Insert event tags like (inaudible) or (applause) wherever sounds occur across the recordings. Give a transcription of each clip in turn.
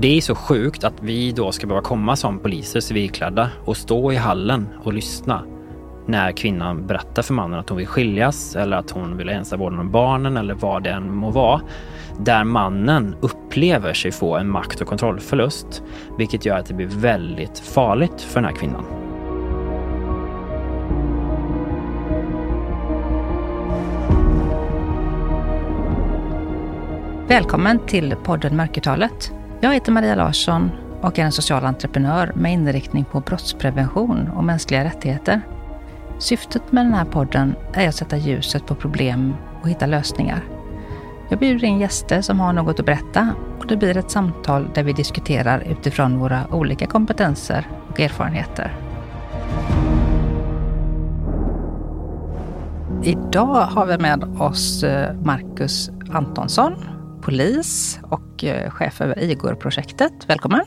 Det är så sjukt att vi då ska behöva komma som poliser civilklädda och stå i hallen och lyssna när kvinnan berättar för mannen att hon vill skiljas eller att hon vill ensa vårdnaden om barnen eller vad det än må vara. Där mannen upplever sig få en makt och kontrollförlust, vilket gör att det blir väldigt farligt för den här kvinnan. Välkommen till podden Mörkertalet. Jag heter Maria Larsson och är en social entreprenör med inriktning på brottsprevention och mänskliga rättigheter. Syftet med den här podden är att sätta ljuset på problem och hitta lösningar. Jag bjuder in gäster som har något att berätta och det blir ett samtal där vi diskuterar utifrån våra olika kompetenser och erfarenheter. Idag har vi med oss eh, Marcus Antonsson, polis och eh, chef över Igor-projektet. Välkommen!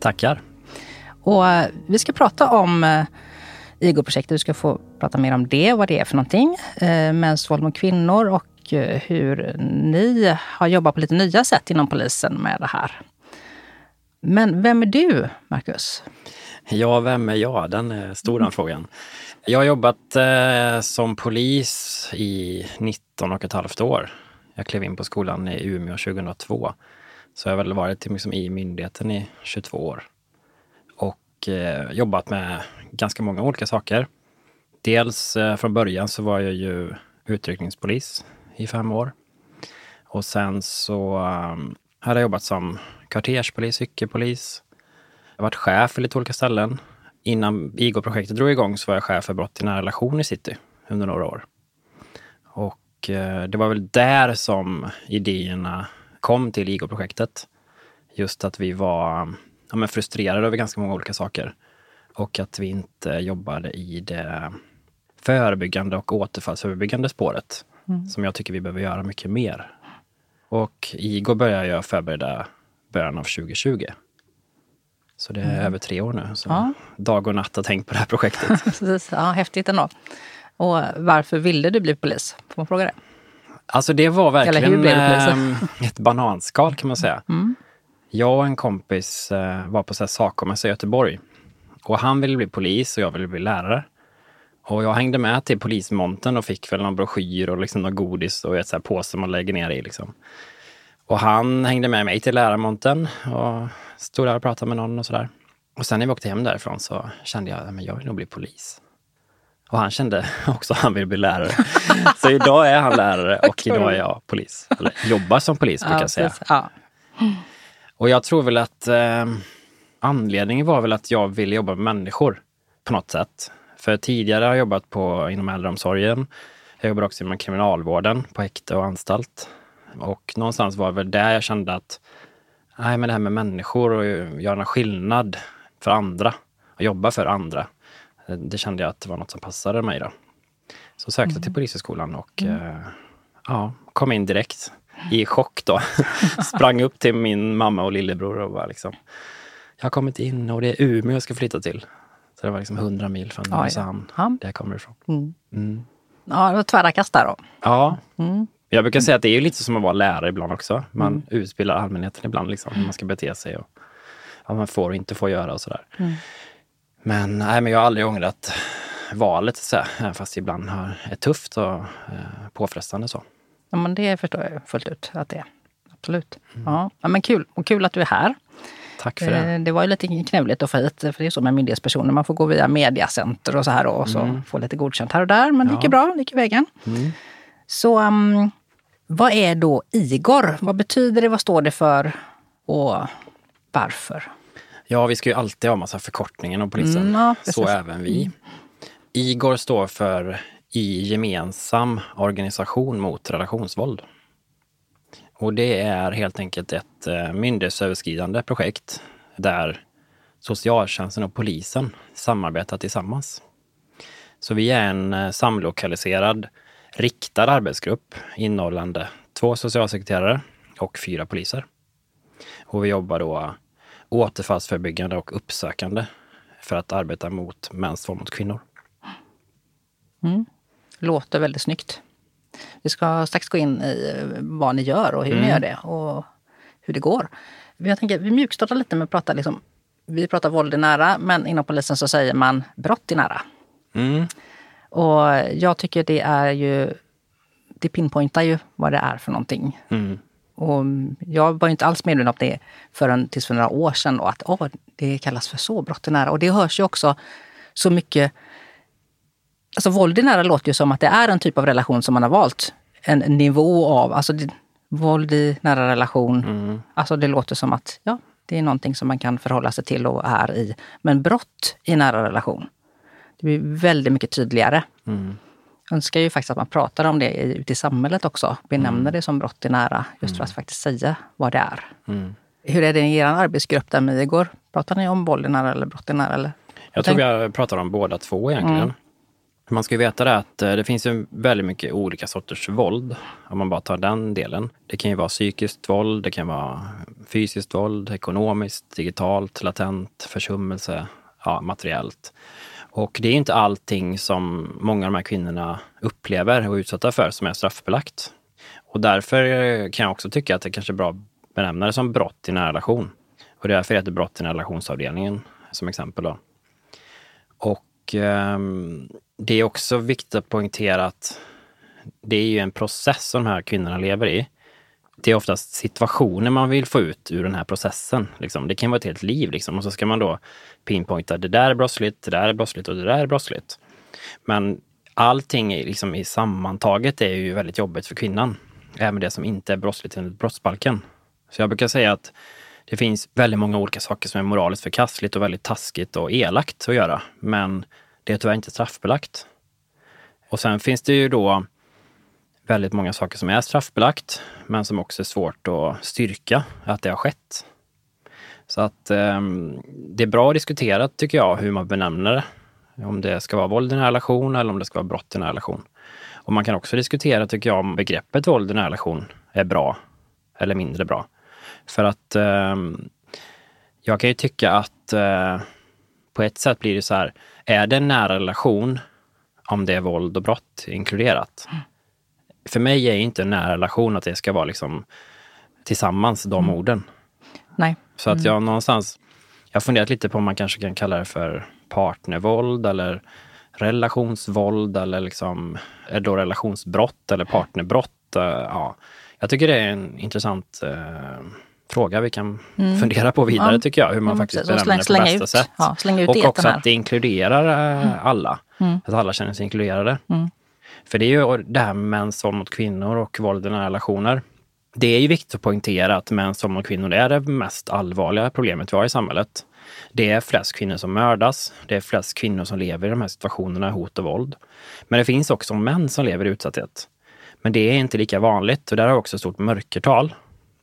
Tackar! Och eh, vi ska prata om Igor-projektet. Vi ska få prata mer om det, vad det är för någonting. Mäns våld mot kvinnor och hur ni har jobbat på lite nya sätt inom polisen med det här. Men vem är du, Marcus? Ja, vem är jag? Den är stor den frågan. Jag har jobbat eh, som polis i 19 och ett halvt år. Jag klev in på skolan i Umeå 2002. Så jag har väl varit liksom i myndigheten i 22 år. Och eh, jobbat med ganska många olika saker. Dels eh, från början så var jag ju utryckningspolis i fem år. Och sen så um, hade jag jobbat som kvarterspolis, cykelpolis. Jag har varit chef för lite olika ställen. Innan IGO-projektet drog igång så var jag chef för brott i nära relation i city under några år. Och eh, det var väl där som idéerna kom till IGO-projektet. Just att vi var ja, frustrerade över ganska många olika saker. Och att vi inte jobbade i det förebyggande och återfallsförebyggande spåret. Mm. Som jag tycker vi behöver göra mycket mer. Och igår började jag förbereda början av 2020. Så det är mm. över tre år nu. Så ja. Dag och natt har tänkt på det här projektet. (laughs) ja, häftigt ändå. Och varför ville du bli polis? Får man fråga det? Alltså det var verkligen eh, ett bananskal kan man säga. Mm. Jag och en kompis eh, var på Sacomässa i Göteborg. Och han ville bli polis och jag ville bli lärare. Och jag hängde med till polismonten och fick väl någon broschyr och liksom någon godis och ett så här påse man lägger ner i. Liksom. Och han hängde med mig till lärarmonten och stod där och pratade med någon och sådär. Och sen när vi åkte hem därifrån så kände jag att jag vill nog bli polis. Och han kände (laughs) också att han vill bli lärare. (laughs) så idag är han lärare och idag är jag polis. Eller jobbar som polis brukar jag säga. Ja. Och jag tror väl att eh, anledningen var väl att jag ville jobba med människor på något sätt. För tidigare har jag jobbat på, inom äldreomsorgen. Jag jobbar också inom kriminalvården på häkte och anstalt. Och någonstans var det väl där jag kände att nej, men det här med människor och göra en skillnad för andra och jobba för andra. Det kände jag att det var något som passade mig. Då. Så sökte mm. till Polishögskolan och mm. eh, ja, kom in direkt i chock då. (laughs) Sprang upp till min mamma och lillebror och var liksom, jag har kommit in och det är Umeå jag ska flytta till. Så det var liksom 100 mil från Nynäshamn, ja, där jag kommer ifrån. Mm. Mm. Ja, det var tvära kast där då. Ja. Mm. Jag brukar säga att det är lite som att vara lärare ibland också. Man mm. utbildar allmänheten ibland, liksom, hur man ska bete sig och vad man får och inte får göra och sådär. Men, nej, men jag har aldrig ångrat valet, så här, även fast det ibland är tufft och eh, påfrestande. Så. Ja, men det förstår jag fullt ut att det är. Absolut. Mm. Ja. ja, men kul. Och kul att du är här. Tack för det. Eh, det var ju lite knöligt att få hit, för det är så med myndighetspersoner. Man får gå via mediacenter och så här och så mm. få lite godkänt här och där. Men det gick bra, det gick vägen. Mm. Så um, vad är då IGOR? Vad betyder det? Vad står det för? Och varför? Ja, vi ska ju alltid ha massa förkortningar inom polisen. Mm, ja, så även vi. Mm. IGOR står för i gemensam organisation mot relationsvåld. Och det är helt enkelt ett eh, myndighetsöverskridande projekt där socialtjänsten och polisen samarbetar tillsammans. Så vi är en eh, samlokaliserad, riktad arbetsgrupp innehållande två socialsekreterare och fyra poliser. Och vi jobbar då återfallsförebyggande och uppsökande för att arbeta mot mäns våld mot kvinnor. Mm. Låter väldigt snyggt. Vi ska strax gå in i vad ni gör och hur mm. ni gör det och hur det går. Jag tänker, vi mjukstartar lite med att prata liksom, vi pratar våld i nära, men inom polisen så säger man brott i nära. Mm. Och jag tycker det är ju, det pinpointar ju vad det är för någonting. Mm. Och jag var inte alls medveten om det förrän tills för några år sedan. Och att oh, det kallas för så, brott i nära. Och det hörs ju också så mycket... Alltså våld i nära låter ju som att det är en typ av relation som man har valt. En nivå av, alltså det, våld i nära relation. Mm. Alltså det låter som att ja, det är någonting som man kan förhålla sig till och är i. Men brott i nära relation, det blir väldigt mycket tydligare. Mm. Jag önskar ju faktiskt att man pratar om det ute i samhället också. Benämner mm. det som brott i nära, just för att mm. faktiskt säga vad det är. Mm. Hur är det i er arbetsgrupp där med igår? Pratar ni om våld i nära eller brott i nära? Eller? Jag tror vi pratar om båda två egentligen. Mm. Man ska ju veta det att eh, det finns ju väldigt mycket olika sorters våld. Om man bara tar den delen. Det kan ju vara psykiskt våld, det kan vara fysiskt våld, ekonomiskt, digitalt, latent, försummelse, ja, materiellt. Och det är inte allting som många av de här kvinnorna upplever och är utsatta för som är straffbelagt. Och därför kan jag också tycka att det kanske är bra att benämna det som brott i nära relation. Och därför heter brott i nära relationsavdelningen som exempel. Då. Och eh, det är också viktigt att poängtera att det är ju en process som de här kvinnorna lever i. Det är oftast situationer man vill få ut ur den här processen. Liksom. Det kan vara ett helt liv liksom. och så ska man då pinpointa det där är brottsligt, det där är brottsligt och det där är brottsligt. Men allting liksom i sammantaget är ju väldigt jobbigt för kvinnan. Även det som inte är brottsligt enligt brottsbalken. Så jag brukar säga att det finns väldigt många olika saker som är moraliskt förkastligt och väldigt taskigt och elakt att göra. Men det är tyvärr inte straffbelagt. Och sen finns det ju då väldigt många saker som är straffbelagt, men som också är svårt att styrka att det har skett. Så att eh, det är bra att diskutera, tycker jag, hur man benämner det. Om det ska vara våld i nära relation eller om det ska vara brott i nära relation. Och man kan också diskutera, tycker jag, om begreppet våld i nära relation är bra eller mindre bra. För att eh, jag kan ju tycka att eh, på ett sätt blir det så här, är det en nära relation om det är våld och brott inkluderat? Mm. För mig är inte en nära relation att det ska vara liksom tillsammans, de mm. orden. Nej. Så att jag mm. någonstans, jag har funderat lite på om man kanske kan kalla det för partnervåld eller relationsvåld eller liksom, är då relationsbrott eller partnerbrott? Eh, ja. Jag tycker det är en intressant eh, fråga vi kan mm. fundera på vidare ja. tycker jag. Hur man mm. faktiskt benämner det på bästa ut. sätt. Ja, och också att det inkluderar eh, mm. alla. Mm. Att alla känner sig inkluderade. För det är ju det här med mäns våld mot kvinnor och våld i nära relationer. Det är ju viktigt att poängtera att mäns våld mot kvinnor är det mest allvarliga problemet vi har i samhället. Det är flest kvinnor som mördas. Det är flest kvinnor som lever i de här situationerna, hot och våld. Men det finns också män som lever i utsatthet. Men det är inte lika vanligt och där har vi också ett stort mörkertal.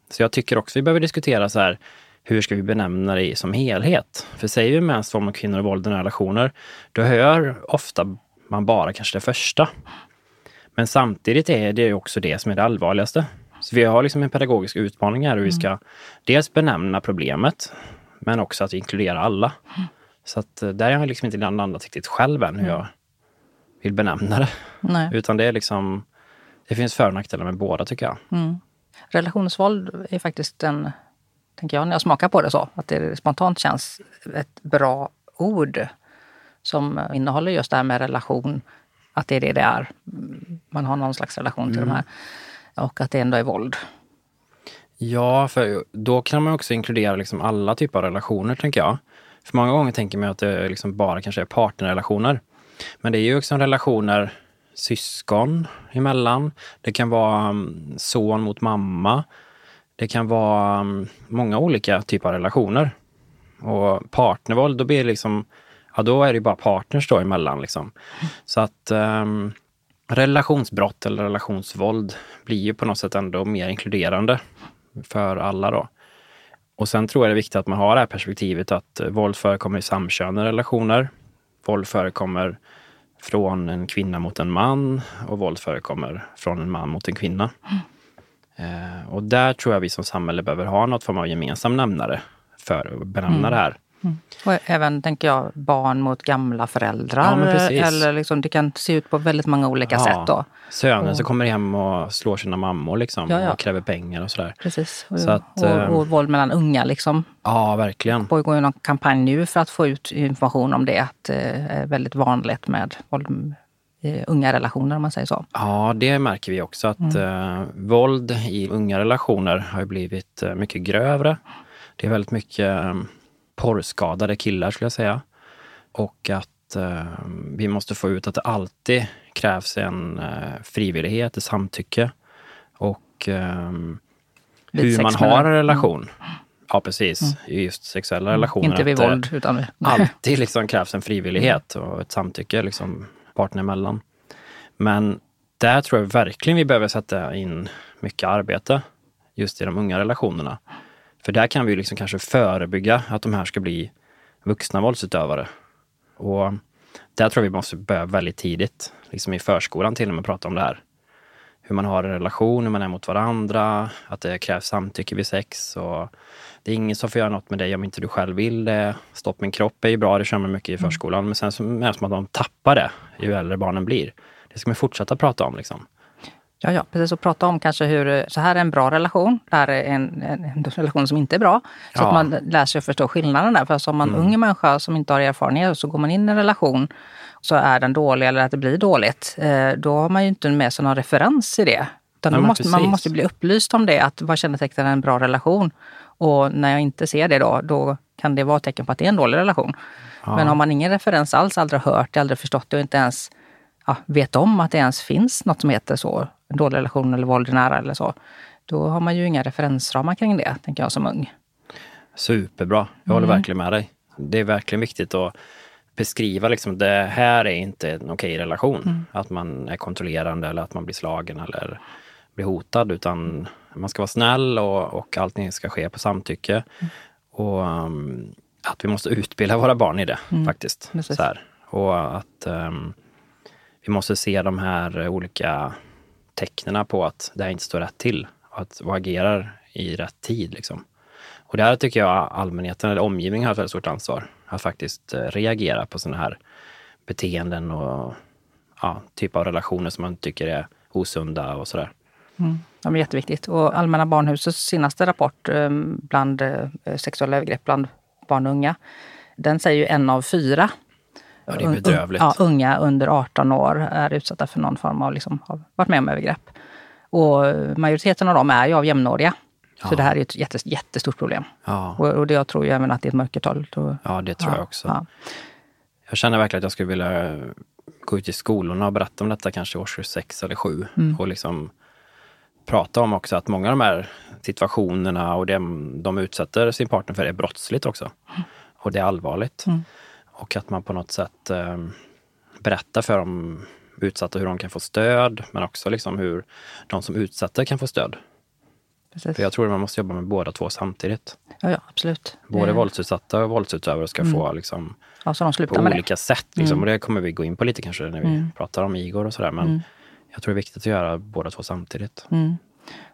Så jag tycker också vi behöver diskutera så här, hur ska vi benämna det som helhet? För säger vi mäns våld mot kvinnor och våld i nära relationer, då hör ofta man bara kanske det första. Men samtidigt är det också det som är det allvarligaste. Så vi har liksom en pedagogisk utmaning här hur vi ska mm. dels benämna problemet, men också att inkludera alla. Mm. Så att eh, där har jag liksom inte landat riktigt själv än hur jag vill benämna det. Nej. Utan det är liksom, det finns för och nackdelar med båda tycker jag. Mm. Relationsvåld är faktiskt en, tänker jag när jag smakar på det så, att det spontant känns ett bra ord som innehåller just det här med relation, att det är det det är. Man har någon slags relation till mm. de här. Och att det ändå är våld. Ja, för då kan man också inkludera liksom alla typer av relationer, tänker jag. För många gånger tänker man att det liksom bara kanske är partnerrelationer. Men det är ju också relationer syskon emellan. Det kan vara mm, son mot mamma. Det kan vara mm, många olika typer av relationer. Och partnervåld, då blir det liksom ja då är det bara partners då emellan. Liksom. Så att um, relationsbrott eller relationsvåld blir ju på något sätt ändå mer inkluderande för alla då. Och sen tror jag det är viktigt att man har det här perspektivet att våld förekommer i samkönade relationer. Våld förekommer från en kvinna mot en man och våld förekommer från en man mot en kvinna. Mm. Eh, och där tror jag vi som samhälle behöver ha något form av gemensam nämnare för att benämna mm. det här. Mm. Och även, tänker jag, barn mot gamla föräldrar. Ja, eller liksom, det kan se ut på väldigt många olika ja. sätt. Då. Söner och, som kommer hem och slår sina mammor liksom, ja, och kräver pengar och sådär. Precis. Och, så att, och, och, ehm, våld mellan unga. Liksom. Ja, verkligen. Det pågår en kampanj nu för att få ut information om det. Att det är väldigt vanligt med våld i unga relationer om man säger så. Ja, det märker vi också att mm. eh, våld i unga relationer har blivit eh, mycket grövre. Det är väldigt mycket eh, porrskadade killar skulle jag säga. Och att eh, vi måste få ut att det alltid krävs en eh, frivillighet, ett samtycke. Och eh, hur man har en relation. Mm. Ja precis, mm. just sexuella mm. relationer. Inte vid våld utan... (laughs) alltid liksom krävs en frivillighet och ett samtycke liksom parterna emellan. Men där tror jag verkligen vi behöver sätta in mycket arbete just i de unga relationerna. För där kan vi liksom kanske förebygga att de här ska bli vuxna våldsutövare. Och där tror jag vi måste börja väldigt tidigt, liksom i förskolan till och med, prata om det här. Hur man har en relation, hur man är mot varandra, att det krävs samtycke vid sex. Och det är ingen som får göra något med dig om inte du själv vill det. Stopp min kropp är ju bra, det kör man mycket i mm. förskolan. Men sen så är det som att de tappar det ju äldre barnen blir. Det ska man fortsätta prata om. Liksom. Ja, ja, precis. Och prata om kanske hur, så här är en bra relation, det här är en, en, en (laughs) relation som inte är bra. Så ja. att man lär sig att förstå skillnaden där. För som man mm. ung människa som inte har erfarenhet så går man in i en relation så är den dålig eller att det blir dåligt. Eh, då har man ju inte med sig någon referens i det. Utan Nej, måste, man måste bli upplyst om det, att vad kännetecknar en bra relation? Och när jag inte ser det då, då kan det vara ett tecken på att det är en dålig relation. Ja. Men har man ingen referens alls, aldrig hört det, aldrig förstått det och inte ens ja, vet om att det ens finns något som heter så, dålig relation eller våld nära eller så. Då har man ju inga referensramar kring det, tänker jag som ung. Superbra, jag håller mm. verkligen med dig. Det är verkligen viktigt att beskriva liksom, det här är inte en okej relation. Mm. Att man är kontrollerande eller att man blir slagen eller blir hotad. Utan man ska vara snäll och, och allting ska ske på samtycke. Mm. Och um, att vi måste utbilda våra barn i det mm. faktiskt. Så här. Och att um, vi måste se de här olika tecknen på att det här inte står rätt till och att vi agerar i rätt tid. Liksom. Och där tycker jag allmänheten eller omgivningen har ett väldigt stort ansvar. Att faktiskt eh, reagera på sådana här beteenden och ja, typ av relationer som man tycker är osunda och sådär. Mm. Ja, men jätteviktigt. Och Allmänna Barnhusets senaste rapport eh, bland eh, sexuella övergrepp bland barn och unga, den säger ju en av fyra Ja, det är bedrövligt. Ja, unga under 18 år är utsatta för någon form av, liksom, har varit med om övergrepp. Och majoriteten av dem är ju av jämnåriga. Ja. Så det här är ett jättes, jättestort problem. Ja. Och, och det, jag tror ju även att det är ett mörkertal. Då, ja, det tror ja, jag också. Jag känner verkligen att jag skulle vilja gå ut i skolorna och berätta om detta kanske i årskurs 6 eller 7. Mm. Och liksom prata om också att många av de här situationerna och det de utsätter sin partner för är brottsligt också. Mm. Och det är allvarligt. Mm. Och att man på något sätt eh, berättar för de utsatta hur de kan få stöd, men också liksom hur de som utsätter kan få stöd. Precis. För jag tror att man måste jobba med båda två samtidigt. Ja, ja absolut. Både mm. våldsutsatta och våldsutövare ska mm. få liksom, ja, så de på olika det. sätt. Liksom. Mm. Och det kommer vi gå in på lite kanske när vi mm. pratar om Igor och sådär. Men mm. jag tror det är viktigt att göra båda två samtidigt. Mm.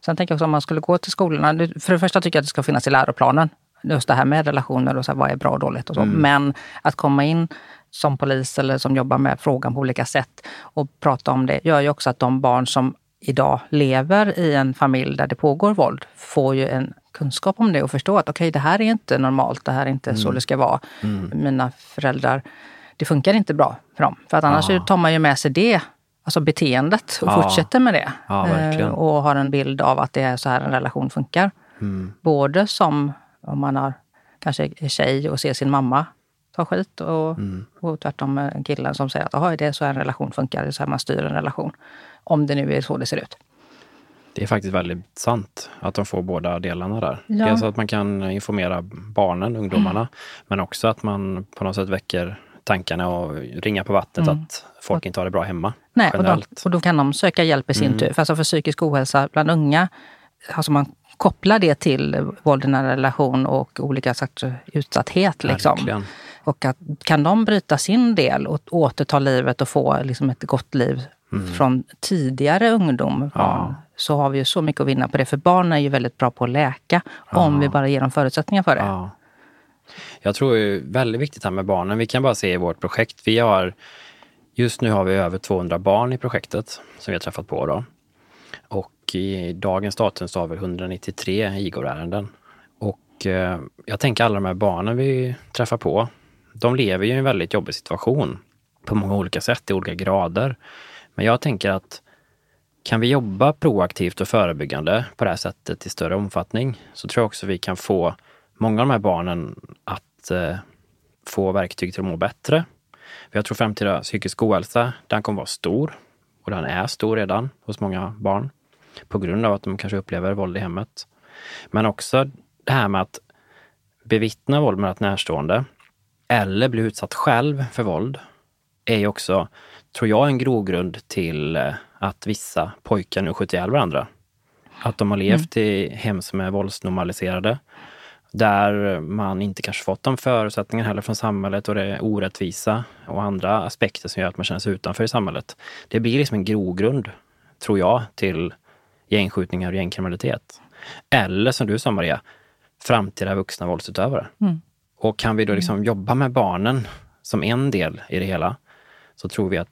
Sen tänker jag också om man skulle gå till skolorna. För det första tycker jag att det ska finnas i läroplanen just det här med relationer och så här, vad är bra och dåligt och så. Mm. Men att komma in som polis eller som jobbar med frågan på olika sätt och prata om det gör ju också att de barn som idag lever i en familj där det pågår våld får ju en kunskap om det och förstå att okej, okay, det här är inte normalt, det här är inte mm. så det ska vara. Mm. Mina föräldrar, det funkar inte bra för dem. För att annars ah. tar man ju med sig det, alltså beteendet och ah. fortsätter med det. Ah, och har en bild av att det är så här en relation funkar. Mm. Både som om man har, kanske är tjej och ser sin mamma ta skit och, mm. och tvärtom killen som säger att Aha, det är så en relation funkar, det är så här man styr en relation. Om det nu är så det ser ut. Det är faktiskt väldigt sant att de får båda delarna där. Ja. Dels att man kan informera barnen, ungdomarna, mm. (clears throat) men också att man på något sätt väcker tankarna och ringa på vattnet mm. att folk inte har det bra hemma. Nej, och då, och då, kan de söka hjälp i sin mm. tur. För, alltså för psykisk ohälsa bland unga, alltså man koppla det till våld i nära relation och olika sorters utsatthet. Liksom. Och att, kan de bryta sin del och återta livet och få liksom ett gott liv mm. från tidigare ungdom ja. så har vi ju så mycket att vinna på det. För barn är ju väldigt bra på att läka ja. om vi bara ger dem förutsättningar för det. Ja. Jag tror det är väldigt viktigt här med barnen. Vi kan bara se i vårt projekt. Vi har, just nu har vi över 200 barn i projektet som vi har träffat på. Då. Och i dagens datum så har vi 193 IGOR-ärenden. Och eh, jag tänker alla de här barnen vi träffar på, de lever ju i en väldigt jobbig situation på många olika sätt, i olika grader. Men jag tänker att kan vi jobba proaktivt och förebyggande på det här sättet i större omfattning så tror jag också vi kan få många av de här barnen att eh, få verktyg till att må bättre. Jag tror framtida psykisk ohälsa, den kommer vara stor och den är stor redan hos många barn på grund av att de kanske upplever våld i hemmet. Men också det här med att bevittna våld med ett närstående eller bli utsatt själv för våld är ju också, tror jag, en grogrund till eh, att vissa pojkar nu skjuter ihjäl varandra. Att de har levt mm. i hem som är våldsnormaliserade. Där man inte kanske fått de förutsättningarna heller från samhället och det är orättvisa och andra aspekter som gör att man känner sig utanför i samhället. Det blir liksom en grogrund, tror jag, till gängskjutningar och gängkriminalitet. Eller som du sa Maria, framtida vuxna våldsutövare. Mm. Och kan vi då liksom mm. jobba med barnen som en del i det hela, så tror vi att,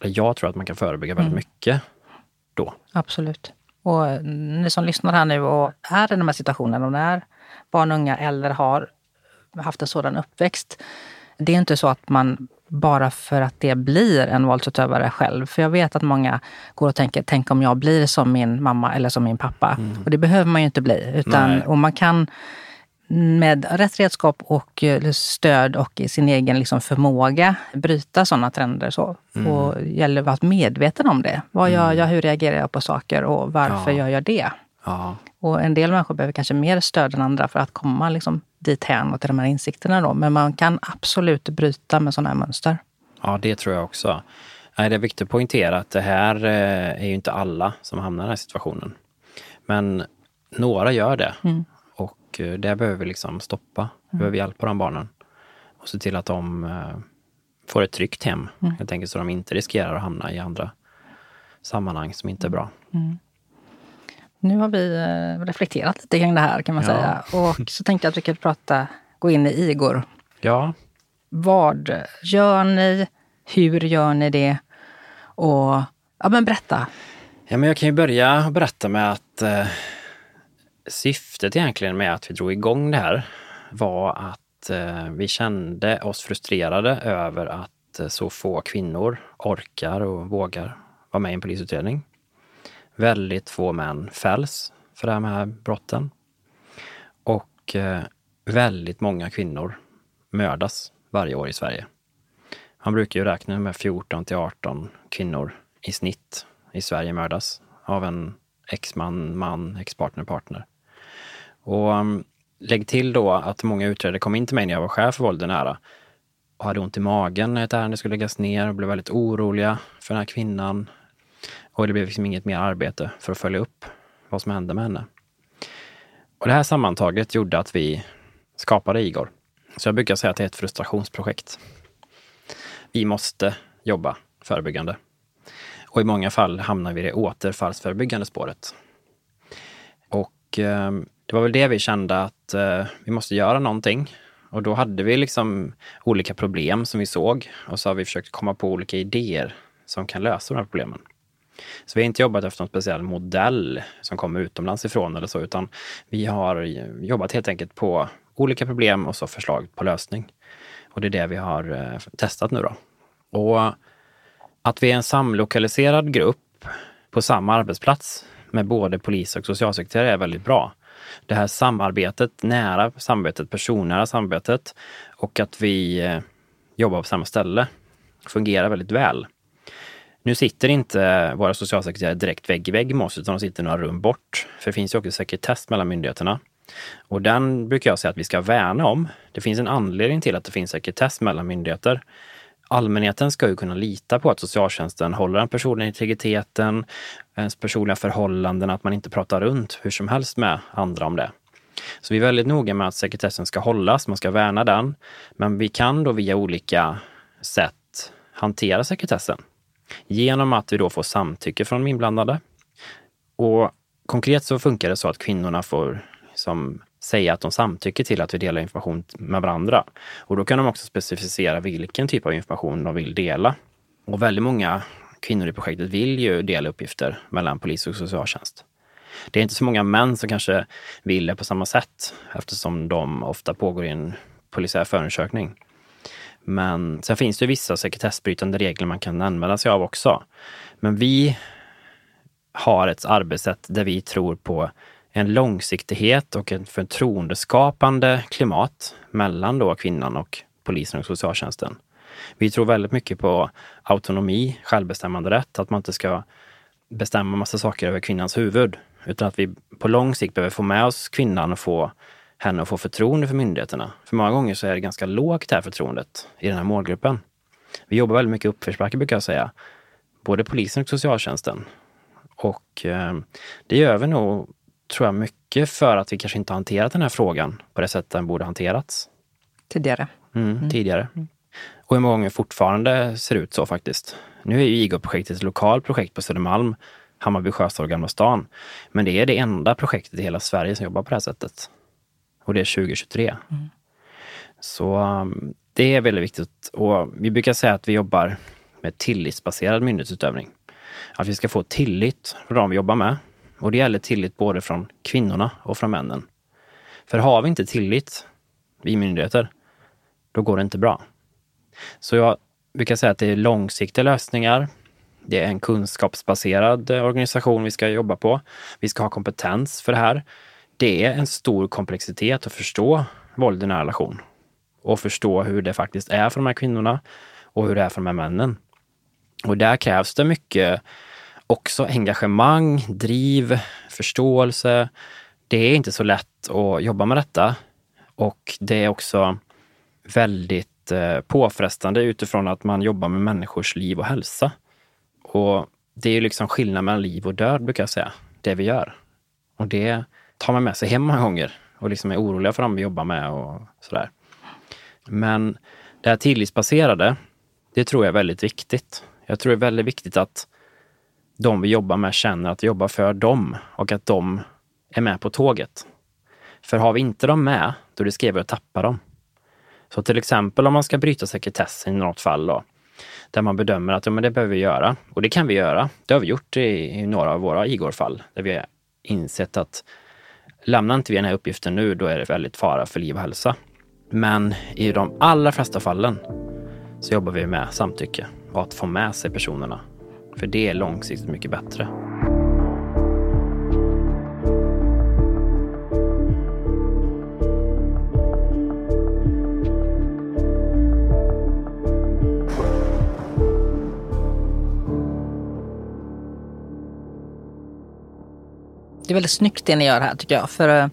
eller jag tror att man kan förebygga väldigt mm. mycket då. Absolut. Och ni som lyssnar här nu och är i de här situationerna, och när barn och unga eller har haft en sådan uppväxt. Det är inte så att man bara för att det blir en våldsutövare själv. För jag vet att många går och tänker, tänk om jag blir som min mamma eller som min pappa. Mm. Och det behöver man ju inte bli. Utan, och man kan med rätt redskap och eh, stöd och sin egen liksom förmåga bryta sådana trender. Så. Mm. Och gäller att vara medveten om det. Vad gör mm. jag? Hur reagerar jag på saker och varför ja. gör jag det? Ja. Och en del människor behöver kanske mer stöd än andra för att komma liksom dit hän och till de här insikterna. Då. Men man kan absolut bryta med sådana här mönster. Ja, det tror jag också. Det är viktigt att poängtera att det här eh, är ju inte alla som hamnar i den här situationen. Men några gör det. Mm. Och eh, det behöver vi liksom stoppa. Vi mm. behöver hjälpa de barnen. Och se till att de eh, får ett tryggt hem. Mm. Helt enkelt så de inte riskerar att hamna i andra sammanhang som inte är bra. Mm. Nu har vi eh, reflekterat lite kring det här kan man ja. säga. Och så tänkte jag att vi kunde prata, gå in i Igor. Ja. Vad gör ni? Hur gör ni det? Och ja, men berätta. Ja, men jag kan ju börja berätta med att eh, syftet egentligen med att vi drog igång det här var att eh, vi kände oss frustrerade över att eh, så få kvinnor orkar och vågar vara med i en polisutredning. Väldigt få män fälls för de här brotten. Och eh, väldigt många kvinnor mördas varje år i Sverige. Man brukar ju räkna med 14 till 18 kvinnor i snitt i Sverige mördas av en exman, man, expartner, partner. Och um, lägg till då att många utredare kom in till mig när jag var chef för våld nära och hade ont i magen när ett ärende skulle läggas ner och blev väldigt oroliga för den här kvinnan. Och det blev liksom inget mer arbete för att följa upp vad som hände med henne. Och det här sammantaget gjorde att vi skapade Igor. Så jag brukar säga att det är ett frustrationsprojekt. Vi måste jobba förebyggande. Och i många fall hamnar vi i det återfallsförebyggande spåret. Och eh, det var väl det vi kände att eh, vi måste göra någonting. Och då hade vi liksom olika problem som vi såg och så har vi försökt komma på olika idéer som kan lösa de här problemen. Så vi har inte jobbat efter någon speciell modell som kommer utomlands ifrån eller så, utan vi har jobbat helt enkelt på olika problem och så förslag på lösning. Och det är det vi har eh, testat nu då. Och att vi är en samlokaliserad grupp på samma arbetsplats med både polis och socialsekreterare är väldigt bra. Det här samarbetet, nära samarbetet, personnära samarbetet och att vi eh, jobbar på samma ställe fungerar väldigt väl. Nu sitter inte våra socialsekreterare direkt vägg i vägg med oss, utan de sitter några rum bort. För det finns ju också sekretess mellan myndigheterna. Och den brukar jag säga att vi ska värna om. Det finns en anledning till att det finns sekretess mellan myndigheter. Allmänheten ska ju kunna lita på att socialtjänsten håller den personliga integriteten, ens personliga förhållanden, att man inte pratar runt hur som helst med andra om det. Så vi är väldigt noga med att sekretessen ska hållas, man ska värna den. Men vi kan då via olika sätt hantera sekretessen. Genom att vi då får samtycke från de inblandade. Och konkret så funkar det så att kvinnorna får som säga att de samtycker till att vi delar information med varandra. Och då kan de också specificera vilken typ av information de vill dela. Och väldigt många kvinnor i projektet vill ju dela uppgifter mellan polis och socialtjänst. Det är inte så många män som kanske vill det på samma sätt eftersom de ofta pågår i en polisiär förundersökning. Men sen finns det vissa sekretessbrytande regler man kan använda sig av också. Men vi har ett arbetssätt där vi tror på en långsiktighet och ett förtroendeskapande klimat mellan då kvinnan och polisen och socialtjänsten. Vi tror väldigt mycket på autonomi, självbestämmande rätt, att man inte ska bestämma massa saker över kvinnans huvud, utan att vi på lång sikt behöver få med oss kvinnan och få henne att få förtroende för myndigheterna. För många gånger så är det ganska lågt det här förtroendet i den här målgruppen. Vi jobbar väldigt mycket uppförsbacke brukar jag säga. Både polisen och socialtjänsten. Och eh, det gör vi nog, tror jag, mycket för att vi kanske inte har hanterat den här frågan på det sätt den borde hanterats. Tidigare. Mm, mm. Tidigare. Mm. Och hur många gånger fortfarande ser ut så faktiskt. Nu är ju IGO-projektet ett lokalt projekt på Södermalm, Hammarby Sjöstad och Gamla stan. Men det är det enda projektet i hela Sverige som jobbar på det här sättet. Och det är 2023. Mm. Så um, det är väldigt viktigt. Och vi brukar säga att vi jobbar med tillitsbaserad myndighetsutövning. Att vi ska få tillit från de vi jobbar med. Och det gäller tillit både från kvinnorna och från männen. För har vi inte tillit, vi myndigheter, då går det inte bra. Så jag brukar säga att det är långsiktiga lösningar. Det är en kunskapsbaserad organisation vi ska jobba på. Vi ska ha kompetens för det här. Det är en stor komplexitet att förstå våld i nära relation och förstå hur det faktiskt är för de här kvinnorna och hur det är för de här männen. Och där krävs det mycket också engagemang, driv, förståelse. Det är inte så lätt att jobba med detta och det är också väldigt eh, påfrestande utifrån att man jobbar med människors liv och hälsa. Och det är liksom skillnad mellan liv och död brukar jag säga, det vi gör. Och det tar man med sig hem många gånger och liksom är oroliga för dem vi jobbar med och sådär. Men det här tillitsbaserade, det tror jag är väldigt viktigt. Jag tror det är väldigt viktigt att de vi jobbar med känner att vi jobbar för dem och att de är med på tåget. För har vi inte dem med, då riskerar vi att tappa dem. Så till exempel om man ska bryta sekretessen i något fall då, där man bedömer att ja, men det behöver vi göra. Och det kan vi göra. Det har vi gjort i, i några av våra Igor-fall där vi har insett att lämnar inte vi den här uppgiften nu, då är det väldigt fara för liv och hälsa. Men i de allra flesta fallen så jobbar vi med samtycke och att få med sig personerna. För det är långsiktigt mycket bättre. Det är väldigt snyggt det ni gör här tycker jag. För eh,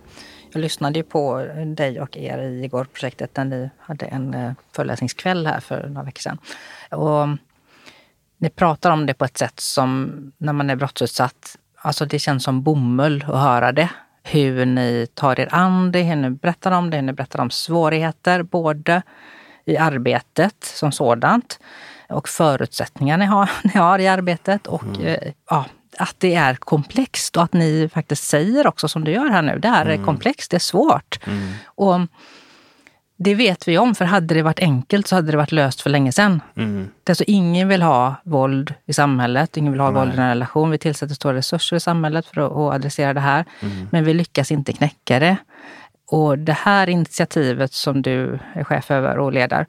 jag lyssnade ju på dig och er i igår-projektet när ni hade en eh, föreläsningskväll här för några veckor sedan. Och ni pratar om det på ett sätt som när man är brottsutsatt, alltså det känns som bomull att höra det. Hur ni tar er an det, hur ni berättar om det, hur ni berättar om svårigheter, både i arbetet som sådant och förutsättningar ni har, (laughs) ni har i arbetet och mm. Eh, ja, att det är komplext och att ni faktiskt säger också som du gör här nu, det här mm. är komplext, det är svårt. Mm. Och det vet vi om, för hade det varit enkelt så hade det varit löst för länge sedan. Mm. Alltså, ingen vill ha våld i samhället, ingen vill ha Nej. våld i en relation. Vi tillsätter stora resurser i samhället för att, att adressera det här. Mm. Men vi lyckas inte knäcka det. Och det här initiativet som du är chef över och leder,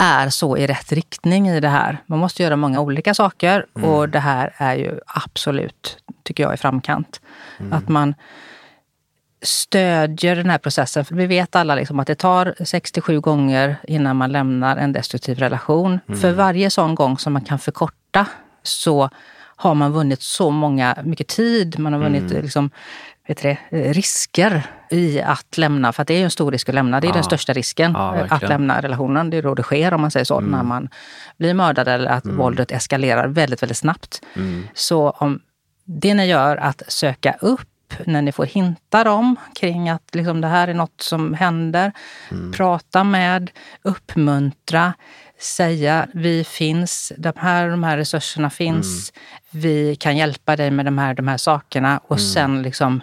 är så i rätt riktning i det här. Man måste göra många olika saker mm. och det här är ju absolut, tycker jag, i framkant. Mm. Att man stödjer den här processen. För vi vet alla liksom att det tar 67 gånger innan man lämnar en destruktiv relation. Mm. För varje sån gång som man kan förkorta så har man vunnit så många, mycket tid. Man har vunnit mm. liksom, vet det, risker i att lämna. För att det är en stor risk att lämna. Det är ja. den största risken. Ja, att lämna relationen. Det är då det sker om man säger så. Mm. När man blir mördad eller att mm. våldet eskalerar väldigt, väldigt snabbt. Mm. Så om det ni gör att söka upp när ni får hinta dem kring att liksom det här är något som händer. Mm. Prata med, uppmuntra, säga vi finns, de här, de här resurserna finns. Mm. Vi kan hjälpa dig med de här, de här sakerna och mm. sen liksom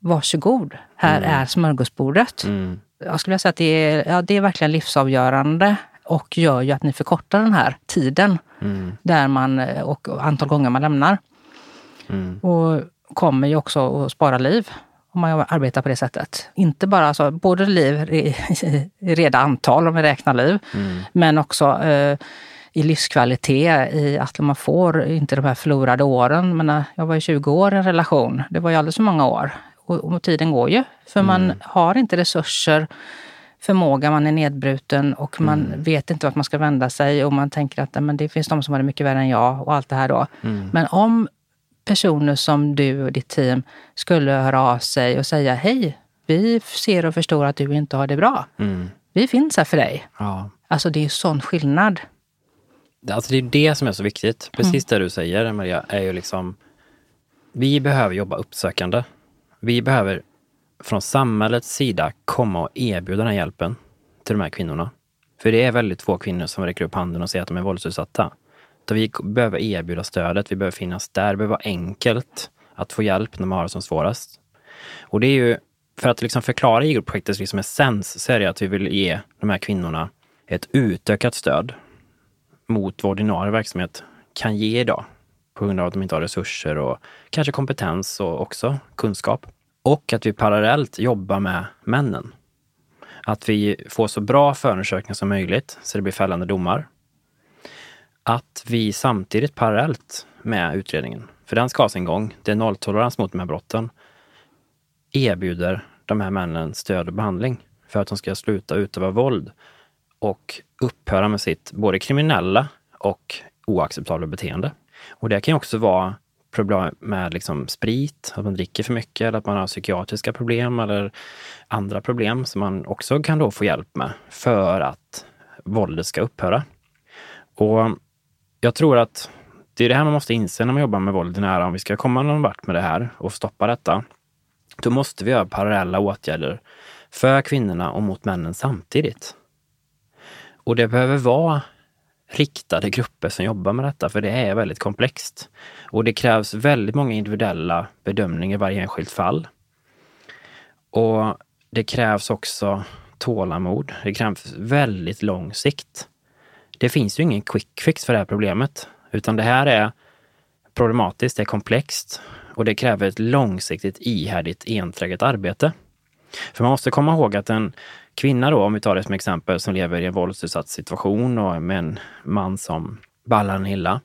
varsågod, här mm. är smörgåsbordet. Mm. Jag skulle säga att det är, ja, det är verkligen livsavgörande och gör ju att ni förkortar den här tiden mm. där man, och antal gånger man lämnar. Mm. Och kommer ju också att spara liv om man arbetar på det sättet. Inte bara alltså, både liv i, (laughs) reda antal, om vi räknar liv, mm. men också eh, i livskvalitet, i att man får inte de här förlorade åren. Men jag var ju 20 år i en relation, det var ju alldeles för många år. Och, och tiden går ju, för man mm. har inte resurser, förmåga, man är nedbruten och man mm. vet inte vart man ska vända sig och man tänker att men det finns de som har det mycket värre än jag och allt det här då. Mm. Men om personer som du och ditt team skulle höra av sig och säga hej, vi ser och förstår att du inte har det bra. Mm. Vi finns här för dig. Ja. Alltså det är sån skillnad. Alltså det är det som är så viktigt. Precis mm. det du säger Maria, är ju liksom vi behöver jobba uppsökande. Vi behöver från samhällets sida komma och erbjuda den här hjälpen till de här kvinnorna. För det är väldigt få kvinnor som räcker upp handen och säger att de är våldsutsatta. Så vi behöver erbjuda stödet, vi behöver finnas där, det behöver vara enkelt att få hjälp när man har det som svårast. Och det är ju, för att liksom förklara IGO-projektets liksom essens, så är det att vi vill ge de här kvinnorna ett utökat stöd mot vad ordinarie verksamhet kan ge idag. På grund av att de inte har resurser och kanske kompetens och också kunskap. Och att vi parallellt jobbar med männen. Att vi får så bra förundersökningar som möjligt så det blir fällande domar att vi samtidigt parallellt med utredningen, för den ska ha sin gång, det är nolltolerans mot de här brotten, erbjuder de här männen stöd och behandling för att de ska sluta utöva våld och upphöra med sitt både kriminella och oacceptabla beteende. Och det kan också vara problem med liksom sprit, att man dricker för mycket eller att man har psykiatriska problem eller andra problem som man också kan då få hjälp med för att våldet ska upphöra. Och jag tror att det är det här man måste inse när man jobbar med våld i nära. Om vi ska komma någon vart med det här och stoppa detta, då måste vi göra parallella åtgärder för kvinnorna och mot männen samtidigt. Och det behöver vara riktade grupper som jobbar med detta, för det är väldigt komplext. Och det krävs väldigt många individuella bedömningar i varje enskilt fall. Och det krävs också tålamod. Det krävs väldigt lång sikt det finns ju ingen quick fix för det här problemet, utan det här är problematiskt, det är komplext och det kräver ett långsiktigt, ihärdigt, enträget arbete. För man måste komma ihåg att en kvinna då, om vi tar det som exempel, som lever i en våldsutsatt situation och med en man som ballar en illa.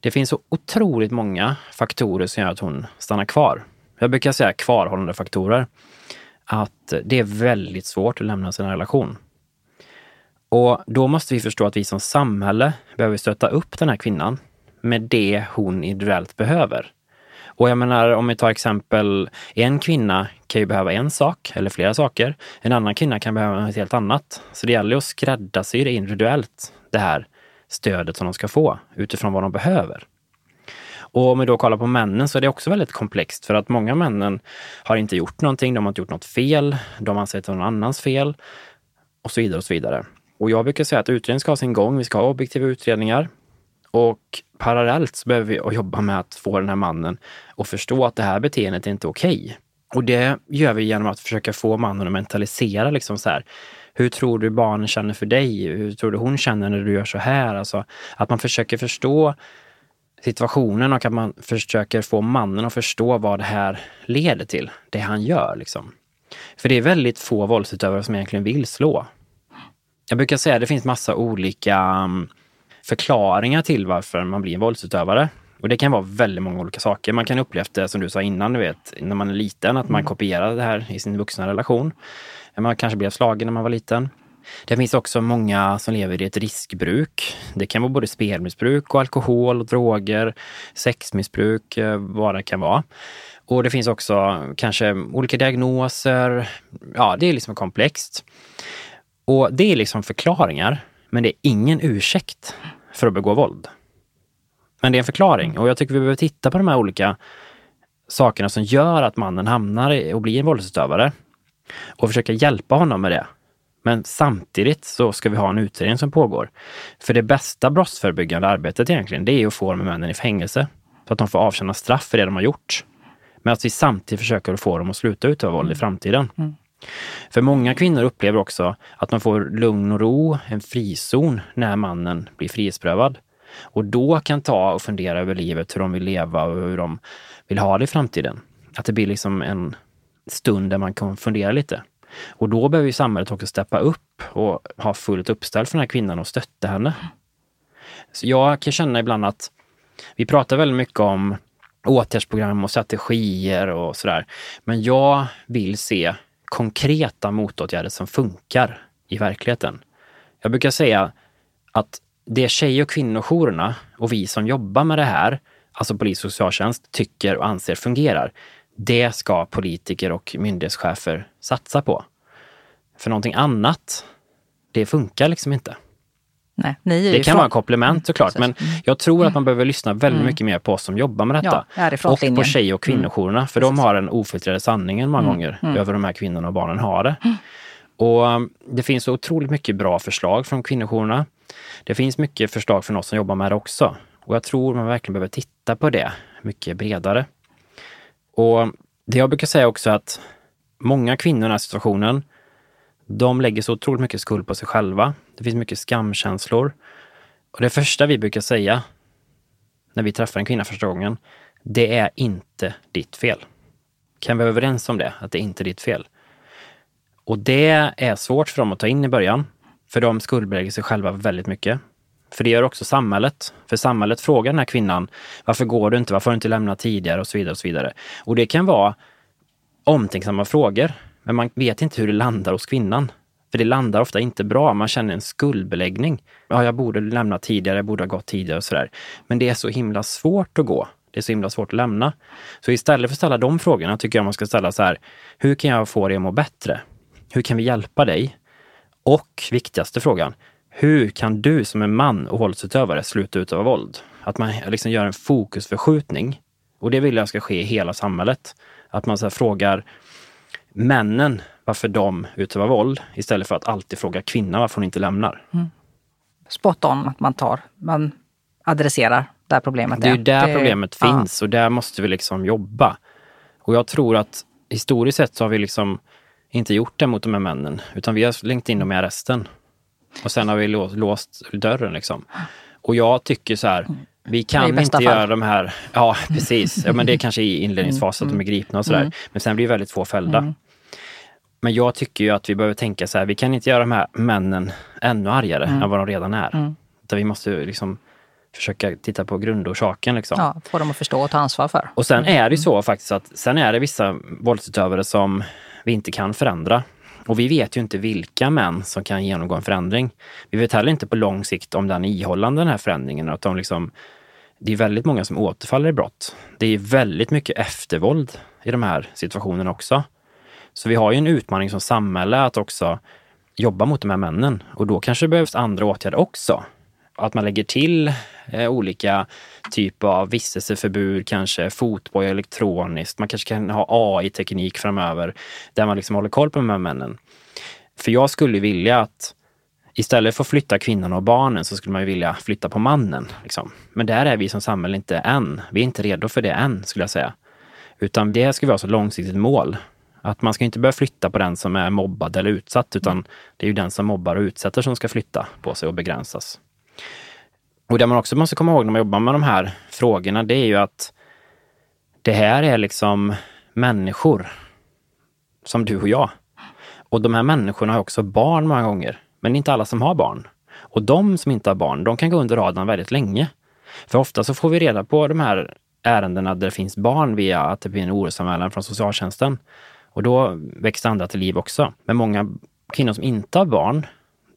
Det finns så otroligt många faktorer som gör att hon stannar kvar. Jag brukar säga kvarhållande faktorer. Att det är väldigt svårt att lämna sin relation. Och då måste vi förstå att vi som samhälle behöver stötta upp den här kvinnan med det hon individuellt behöver. Och jag menar, om vi tar exempel, en kvinna kan ju behöva en sak eller flera saker. En annan kvinna kan behöva något helt annat. Så det gäller att skräddarsy det individuellt, det här stödet som de ska få utifrån vad de behöver. Och om vi då kollar på männen så är det också väldigt komplext för att många männen har inte gjort någonting, de har inte gjort något fel, de anser att det är någon annans fel och så vidare och så vidare. Och jag brukar säga att utredningen ska ha sin gång. Vi ska ha objektiva utredningar. Och parallellt så behöver vi jobba med att få den här mannen att förstå att det här beteendet är inte okej. Okay. Och det gör vi genom att försöka få mannen att mentalisera liksom så här. Hur tror du barnen känner för dig? Hur tror du hon känner när du gör så här? Alltså att man försöker förstå situationen och att man försöker få mannen att förstå vad det här leder till, det han gör. Liksom. För det är väldigt få våldsutövare som egentligen vill slå. Jag brukar säga att det finns massa olika mm, förklaringar till varför man blir en våldsutövare. Och det kan vara väldigt många olika saker. Man kan uppleva det som du sa innan, du vet, när man är liten, att man mm. kopierar det här i sin vuxna relation. Man kanske blev slagen när man var liten. Det finns också många som lever i ett riskbruk. Det kan vara både spelmissbruk och alkohol, och droger, sexmissbruk, eh, vad det kan vara. Och det finns också kanske olika diagnoser. Ja, det är liksom komplext. Och det är liksom förklaringar, men det är ingen ursäkt för att begå våld. Men det är en förklaring och jag tycker vi behöver titta på de här olika sakerna som gör att mannen hamnar och blir en våldsutövare och försöka hjälpa honom med det. Men samtidigt så ska vi ha en utredning som pågår. För det bästa brottsförebyggande arbetet egentligen, det är att få de här männen i fängelse. Så att de får avtjäna straff för det de har gjort. Men att vi samtidigt försöker få dem att sluta utöva våld i framtiden. Mm. För många kvinnor upplever också att de får lugn och ro, en frizon, när mannen blir frihetsberövad. Och då kan ta och fundera över livet, hur de vill leva och hur de vill ha det i framtiden. Att det blir liksom en stund där man kan fundera lite. Och då behöver ju samhället också steppa upp och ha fullt uppställ för den här kvinnan och stötta henne. Så jag kan känna ibland att vi pratar väldigt mycket om åtgärdsprogram och strategier och sådär. Men jag vill se konkreta motåtgärder som funkar i verkligheten. Jag brukar säga att det tjej och kvinnojourerna och vi som jobbar med det här, alltså polis och socialtjänst, tycker och anser fungerar, det ska politiker och myndighetschefer satsa på. För någonting annat, det funkar liksom inte. Nej, det kan vara komplement såklart, men mm. jag tror att man behöver lyssna väldigt mm. mycket mer på oss som jobbar med detta. Ja, och på tjej och mm. kvinnojourerna, för de har den ofiltrerade sanningen många mm. gånger mm. över de här kvinnorna och barnen har det. Mm. Och um, det finns så otroligt mycket bra förslag från kvinnojourerna. Det finns mycket förslag från oss som jobbar med det också. Och jag tror man verkligen behöver titta på det mycket bredare. Och det jag brukar säga också att många kvinnor i den här situationen, de lägger så otroligt mycket skuld på sig själva. Det finns mycket skamkänslor. Och det första vi brukar säga när vi träffar en kvinna första gången, det är inte ditt fel. Kan vi vara överens om det? Att det är inte är ditt fel. Och det är svårt för dem att ta in i början, för de skuldbelägger sig själva väldigt mycket. För det gör också samhället. För samhället frågar den här kvinnan, varför går du inte? Varför har du inte lämnat tidigare? Och så vidare. Och så vidare. Och det kan vara omtänksamma frågor, men man vet inte hur det landar hos kvinnan. För det landar ofta inte bra. Man känner en skuldbeläggning. Ja, jag borde lämna tidigare, jag borde ha gått tidigare och sådär. Men det är så himla svårt att gå. Det är så himla svårt att lämna. Så istället för att ställa de frågorna tycker jag man ska ställa så här, hur kan jag få dig att må bättre? Hur kan vi hjälpa dig? Och viktigaste frågan, hur kan du som är man och våldsutövare sluta utöva våld? Att man liksom gör en fokusförskjutning. Och det vill jag ska ske i hela samhället. Att man så frågar männen varför de utövar våld istället för att alltid fråga kvinnan varför hon inte lämnar. Mm. Spot on, att man tar, man adresserar där problemet är. Det är ju där det, problemet ja. finns och där måste vi liksom jobba. Och jag tror att historiskt sett så har vi liksom inte gjort det mot de här männen, utan vi har slängt in dem i arresten. Och sen har vi låst, låst dörren liksom. Och jag tycker så här, vi kan inte fall. göra de här, ja (laughs) precis, ja, men det är kanske i inledningsfasen mm. att de är gripna och sådär. Mm. Men sen blir det väldigt få fällda. Mm. Men jag tycker ju att vi behöver tänka så här, vi kan inte göra de här männen ännu argare mm. än vad de redan är. Mm. Utan vi måste liksom försöka titta på grundorsaken. Liksom. Ja, få dem att förstå och ta ansvar för. Och sen är det ju så faktiskt att sen är det vissa våldsutövare som vi inte kan förändra. Och vi vet ju inte vilka män som kan genomgå en förändring. Vi vet heller inte på lång sikt om den är ihållande den här förändringen. Att de liksom, det är väldigt många som återfaller i brott. Det är väldigt mycket eftervåld i de här situationerna också. Så vi har ju en utmaning som samhälle att också jobba mot de här männen och då kanske det behövs andra åtgärder också. Att man lägger till eh, olika typer av vistelseförbud, kanske fotboja elektroniskt. Man kanske kan ha AI-teknik framöver där man liksom håller koll på de här männen. För jag skulle vilja att istället för att flytta kvinnan och barnen så skulle man ju vilja flytta på mannen. Liksom. Men där är vi som samhälle inte än. Vi är inte redo för det än, skulle jag säga. Utan det ska vara ett långsiktigt mål. Att man ska inte börja flytta på den som är mobbad eller utsatt, utan det är ju den som mobbar och utsätter som ska flytta på sig och begränsas. Och det man också måste komma ihåg när man jobbar med de här frågorna, det är ju att det här är liksom människor som du och jag. Och de här människorna har också barn många gånger, men inte alla som har barn. Och de som inte har barn, de kan gå under radarn väldigt länge. För ofta så får vi reda på de här ärendena där det finns barn via att det blir en orosanmälan från socialtjänsten. Och då växer andra till liv också. Men många kvinnor som inte har barn,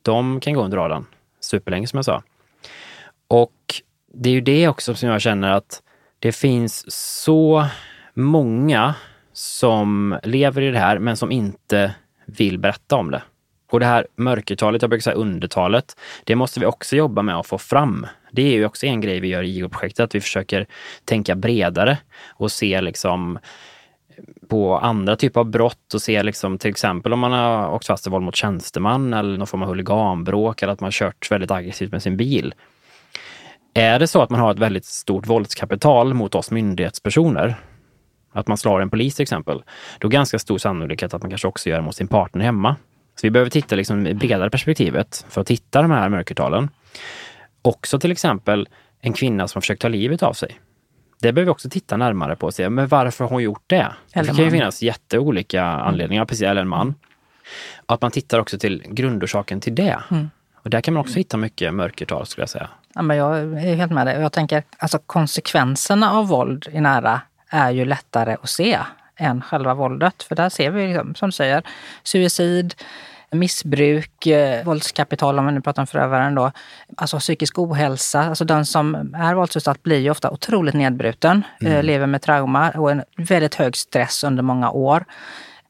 de kan gå under radarn superlänge som jag sa. Och det är ju det också som jag känner att det finns så många som lever i det här men som inte vill berätta om det. Och det här mörkertalet, jag brukar säga undertalet, det måste vi också jobba med att få fram. Det är ju också en grej vi gör i IGO-projektet, att vi försöker tänka bredare och se liksom på andra typer av brott och se liksom till exempel om man har åkt fast i våld mot tjänsteman eller någon form av huliganbråk eller att man kört väldigt aggressivt med sin bil. Är det så att man har ett väldigt stort våldskapital mot oss myndighetspersoner, att man slår en polis till exempel, då är det ganska stor sannolikhet att man kanske också gör det mot sin partner hemma. Så vi behöver titta liksom i bredare perspektivet för att hitta de här mörkertalen. Också till exempel en kvinna som försökt ta livet av sig. Det behöver vi också titta närmare på och se, men varför har hon gjort det? Eller det kan ju finnas jätteolika anledningar, precis, eller en man. Att man tittar också till grundorsaken till det. Mm. Och där kan man också hitta mycket mörkertal skulle jag säga. Ja, men jag är helt med dig. Jag tänker alltså konsekvenserna av våld i nära är ju lättare att se än själva våldet. För där ser vi, liksom, som du säger, suicid, missbruk, eh, våldskapital om vi nu pratar om förövaren då. Alltså psykisk ohälsa. Alltså den som är våldsutsatt blir ju ofta otroligt nedbruten, eh, mm. lever med trauma och en väldigt hög stress under många år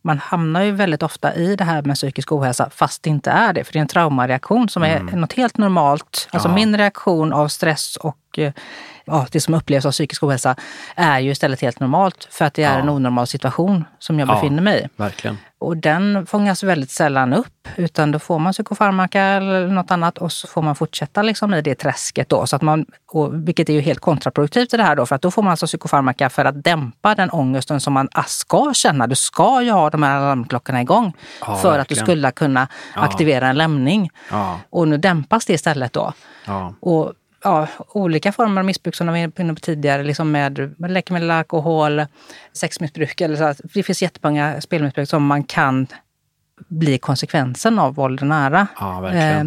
man hamnar ju väldigt ofta i det här med psykisk ohälsa fast det inte är det. För det är en traumareaktion som är mm. något helt normalt. Alltså ja. min reaktion av stress och eh, ja, det som upplevs av psykisk ohälsa är ju istället helt normalt för att det är ja. en onormal situation som jag befinner mig i. Verkligen. Och den fångas väldigt sällan upp utan då får man psykofarmaka eller något annat och så får man fortsätta liksom i det träsket då. Så att man, och, vilket är ju helt kontraproduktivt i det här då för att då får man alltså psykofarmaka för att dämpa den ångesten som man ska känna. Du ska ju ha de här alarmklockorna igång ja, för verkligen. att du skulle kunna aktivera en lämning. Och nu dämpas det istället då. Och ja, olika former av missbruk som de var inne på tidigare, liksom med läkemedel, alkohol, sexmissbruk. Eller så. Det finns jättemånga spelmissbruk som man kan bli konsekvensen av våld nära. Ja, eh,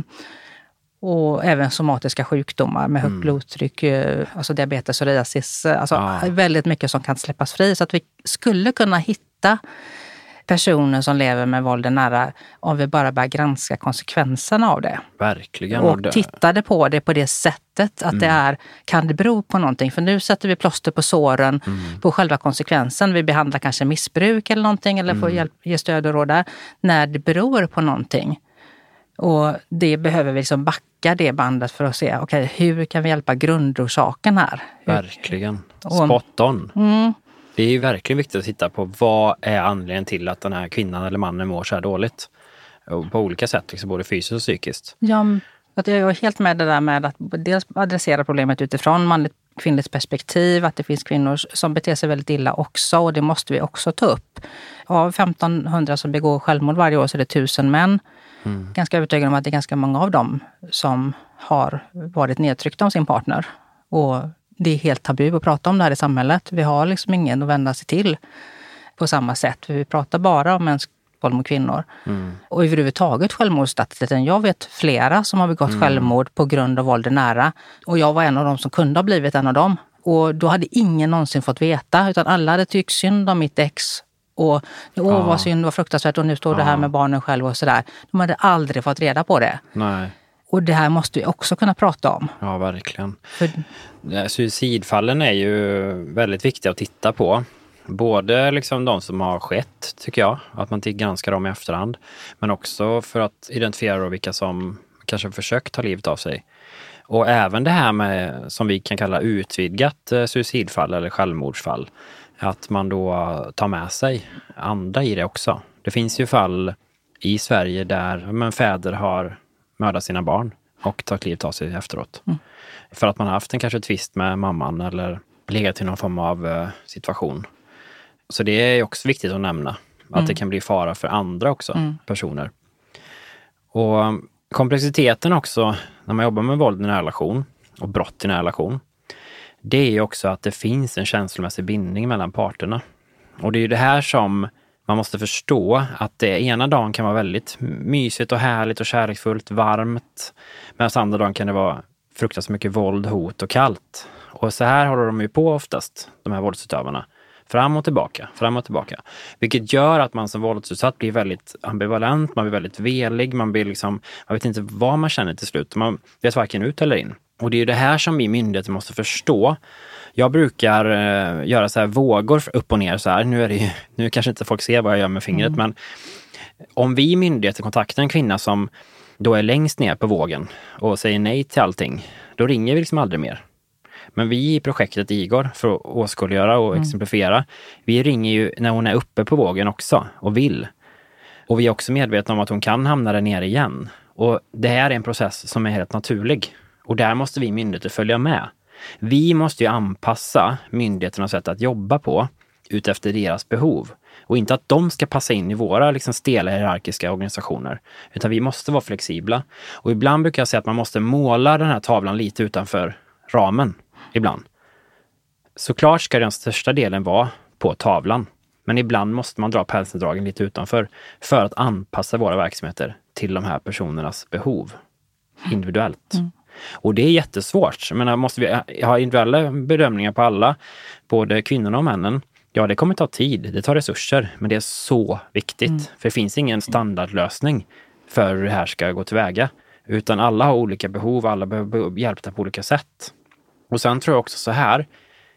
och även somatiska sjukdomar med högt mm. blodtryck, eh, alltså diabetes, psoriasis. Alltså ja. väldigt mycket som kan släppas fri. Så att vi skulle kunna hitta personer som lever med våld nära om vi bara börjar granska konsekvenserna av det. Verkligen. Och tittade på det på det sättet att mm. det är, kan det bero på någonting? För nu sätter vi plåster på såren mm. på själva konsekvensen. Vi behandlar kanske missbruk eller någonting eller får mm. hjälp, ge stöd och råd där. När det beror på någonting. Och det behöver vi liksom backa det bandet för att se, okej okay, hur kan vi hjälpa grundorsaken här? Verkligen. Spot on. Mm. Det är ju verkligen viktigt att titta på vad är anledningen till att den här kvinnan eller mannen mår så här dåligt. På olika sätt, liksom både fysiskt och psykiskt. Ja, jag är helt med det där med att dels adressera problemet utifrån manligt kvinnligt perspektiv, att det finns kvinnor som beter sig väldigt illa också och det måste vi också ta upp. Av 1500 som begår självmord varje år så är det 1000 män. Mm. Ganska övertygad om att det är ganska många av dem som har varit nedtryckta av sin partner. Och det är helt tabu att prata om det här i samhället. Vi har liksom ingen att vända sig till på samma sätt. Vi pratar bara om mäns våld mot kvinnor. Mm. Och överhuvudtaget självmordsstatistiken. Jag vet flera som har begått mm. självmord på grund av våld nära. Och jag var en av dem som kunde ha blivit en av dem. Och då hade ingen någonsin fått veta, utan alla hade tyckt synd om mitt ex. Och åh ja. vad synd, vad fruktansvärt och nu står ja. det här med barnen själv och sådär. De hade aldrig fått reda på det. Nej. Och det här måste vi också kunna prata om. Ja, verkligen. För... Suicidfallen är ju väldigt viktiga att titta på. Både liksom de som har skett, tycker jag, att man granskar dem i efterhand. Men också för att identifiera vilka som kanske försökt ta livet av sig. Och även det här med, som vi kan kalla utvidgat eh, suicidfall eller självmordsfall. Att man då tar med sig andra i det också. Det finns ju fall i Sverige där men, fäder har mörda sina barn och ta livet av sig efteråt. Mm. För att man har haft en kanske tvist med mamman eller legat i någon form av uh, situation. Så det är också viktigt att nämna. Att mm. det kan bli fara för andra också, mm. personer. Och um, komplexiteten också när man jobbar med våld i en relation och brott i en relation. Det är ju också att det finns en känslomässig bindning mellan parterna. Och det är ju det här som man måste förstå att det ena dagen kan vara väldigt mysigt och härligt och kärleksfullt, varmt. Medan andra dagen kan det vara fruktansvärt mycket våld, hot och kallt. Och så här håller de ju på oftast, de här våldsutövarna. Fram och tillbaka, fram och tillbaka. Vilket gör att man som våldsutsatt blir väldigt ambivalent, man blir väldigt velig, man blir liksom, man vet inte vad man känner till slut. Man vet varken ut eller in. Och det är ju det här som vi myndigheter måste förstå. Jag brukar eh, göra så här vågor upp och ner så här. Nu är det ju, nu kanske inte folk ser vad jag gör med fingret, mm. men om vi myndigheter kontaktar en kvinna som då är längst ner på vågen och säger nej till allting, då ringer vi liksom aldrig mer. Men vi i projektet Igor, för att åskådliggöra och mm. exemplifiera, vi ringer ju när hon är uppe på vågen också och vill. Och vi är också medvetna om att hon kan hamna där nere igen. Och det här är en process som är helt naturlig. Och där måste vi myndigheter följa med. Vi måste ju anpassa myndigheternas sätt att jobba på utefter deras behov. Och inte att de ska passa in i våra liksom, stela hierarkiska organisationer. Utan vi måste vara flexibla. Och ibland brukar jag säga att man måste måla den här tavlan lite utanför ramen. Ibland. Såklart ska den största delen vara på tavlan. Men ibland måste man dra penseldragen lite utanför för att anpassa våra verksamheter till de här personernas behov individuellt. Mm. Och det är jättesvårt. Men måste vi ha individuella bedömningar på alla, både kvinnorna och männen, ja det kommer ta tid, det tar resurser, men det är så viktigt. Mm. För det finns ingen standardlösning för hur det här ska gå tillväga. Utan alla har olika behov, alla behöver hjälp på olika sätt. Och sen tror jag också så här,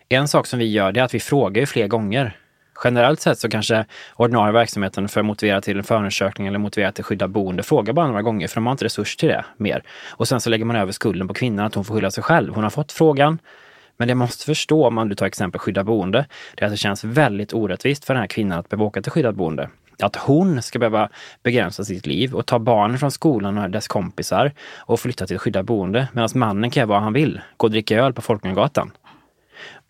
en sak som vi gör det är att vi frågar fler gånger. Generellt sett så kanske ordinarie verksamheten för att motivera till en förundersökning eller motivera till skyddat boende frågar bara några gånger för de har inte resurs till det mer. Och sen så lägger man över skulden på kvinnan att hon får skylla sig själv. Hon har fått frågan. Men det man måste förstå, om du tar exempel skyddat boende, det är att det känns väldigt orättvist för den här kvinnan att behöva åka till skyddat boende. Att hon ska behöva begränsa sitt liv och ta barnen från skolan och dess kompisar och flytta till skyddat boende medan mannen kan göra vad han vill, gå och dricka öl på Folkungagatan.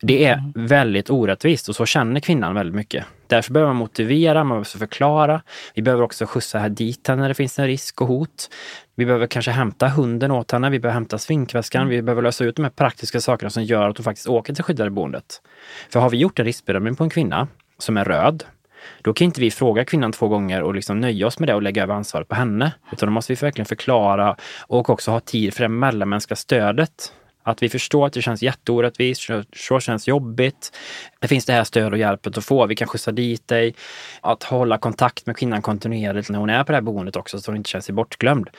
Det är mm. väldigt orättvist och så känner kvinnan väldigt mycket. Därför behöver man motivera, man behöver förklara. Vi behöver också skjutsa här dit henne när det finns en risk och hot. Vi behöver kanske hämta hunden åt henne, vi behöver hämta svinkväskan, mm. vi behöver lösa ut de här praktiska sakerna som gör att hon faktiskt åker till skyddade boendet. För har vi gjort en riskbedömning på en kvinna som är röd, då kan inte vi fråga kvinnan två gånger och liksom nöja oss med det och lägga över ansvaret på henne. Utan då måste vi verkligen förklara och också ha tid för det mellanmänskliga stödet att vi förstår att det känns jätteorättvist, så känns jobbigt. Det finns det här stöd och hjälpet att få. Vi kan skjutsa dit dig. Att hålla kontakt med kvinnan kontinuerligt när hon är på det här boendet också så hon inte känner sig bortglömd.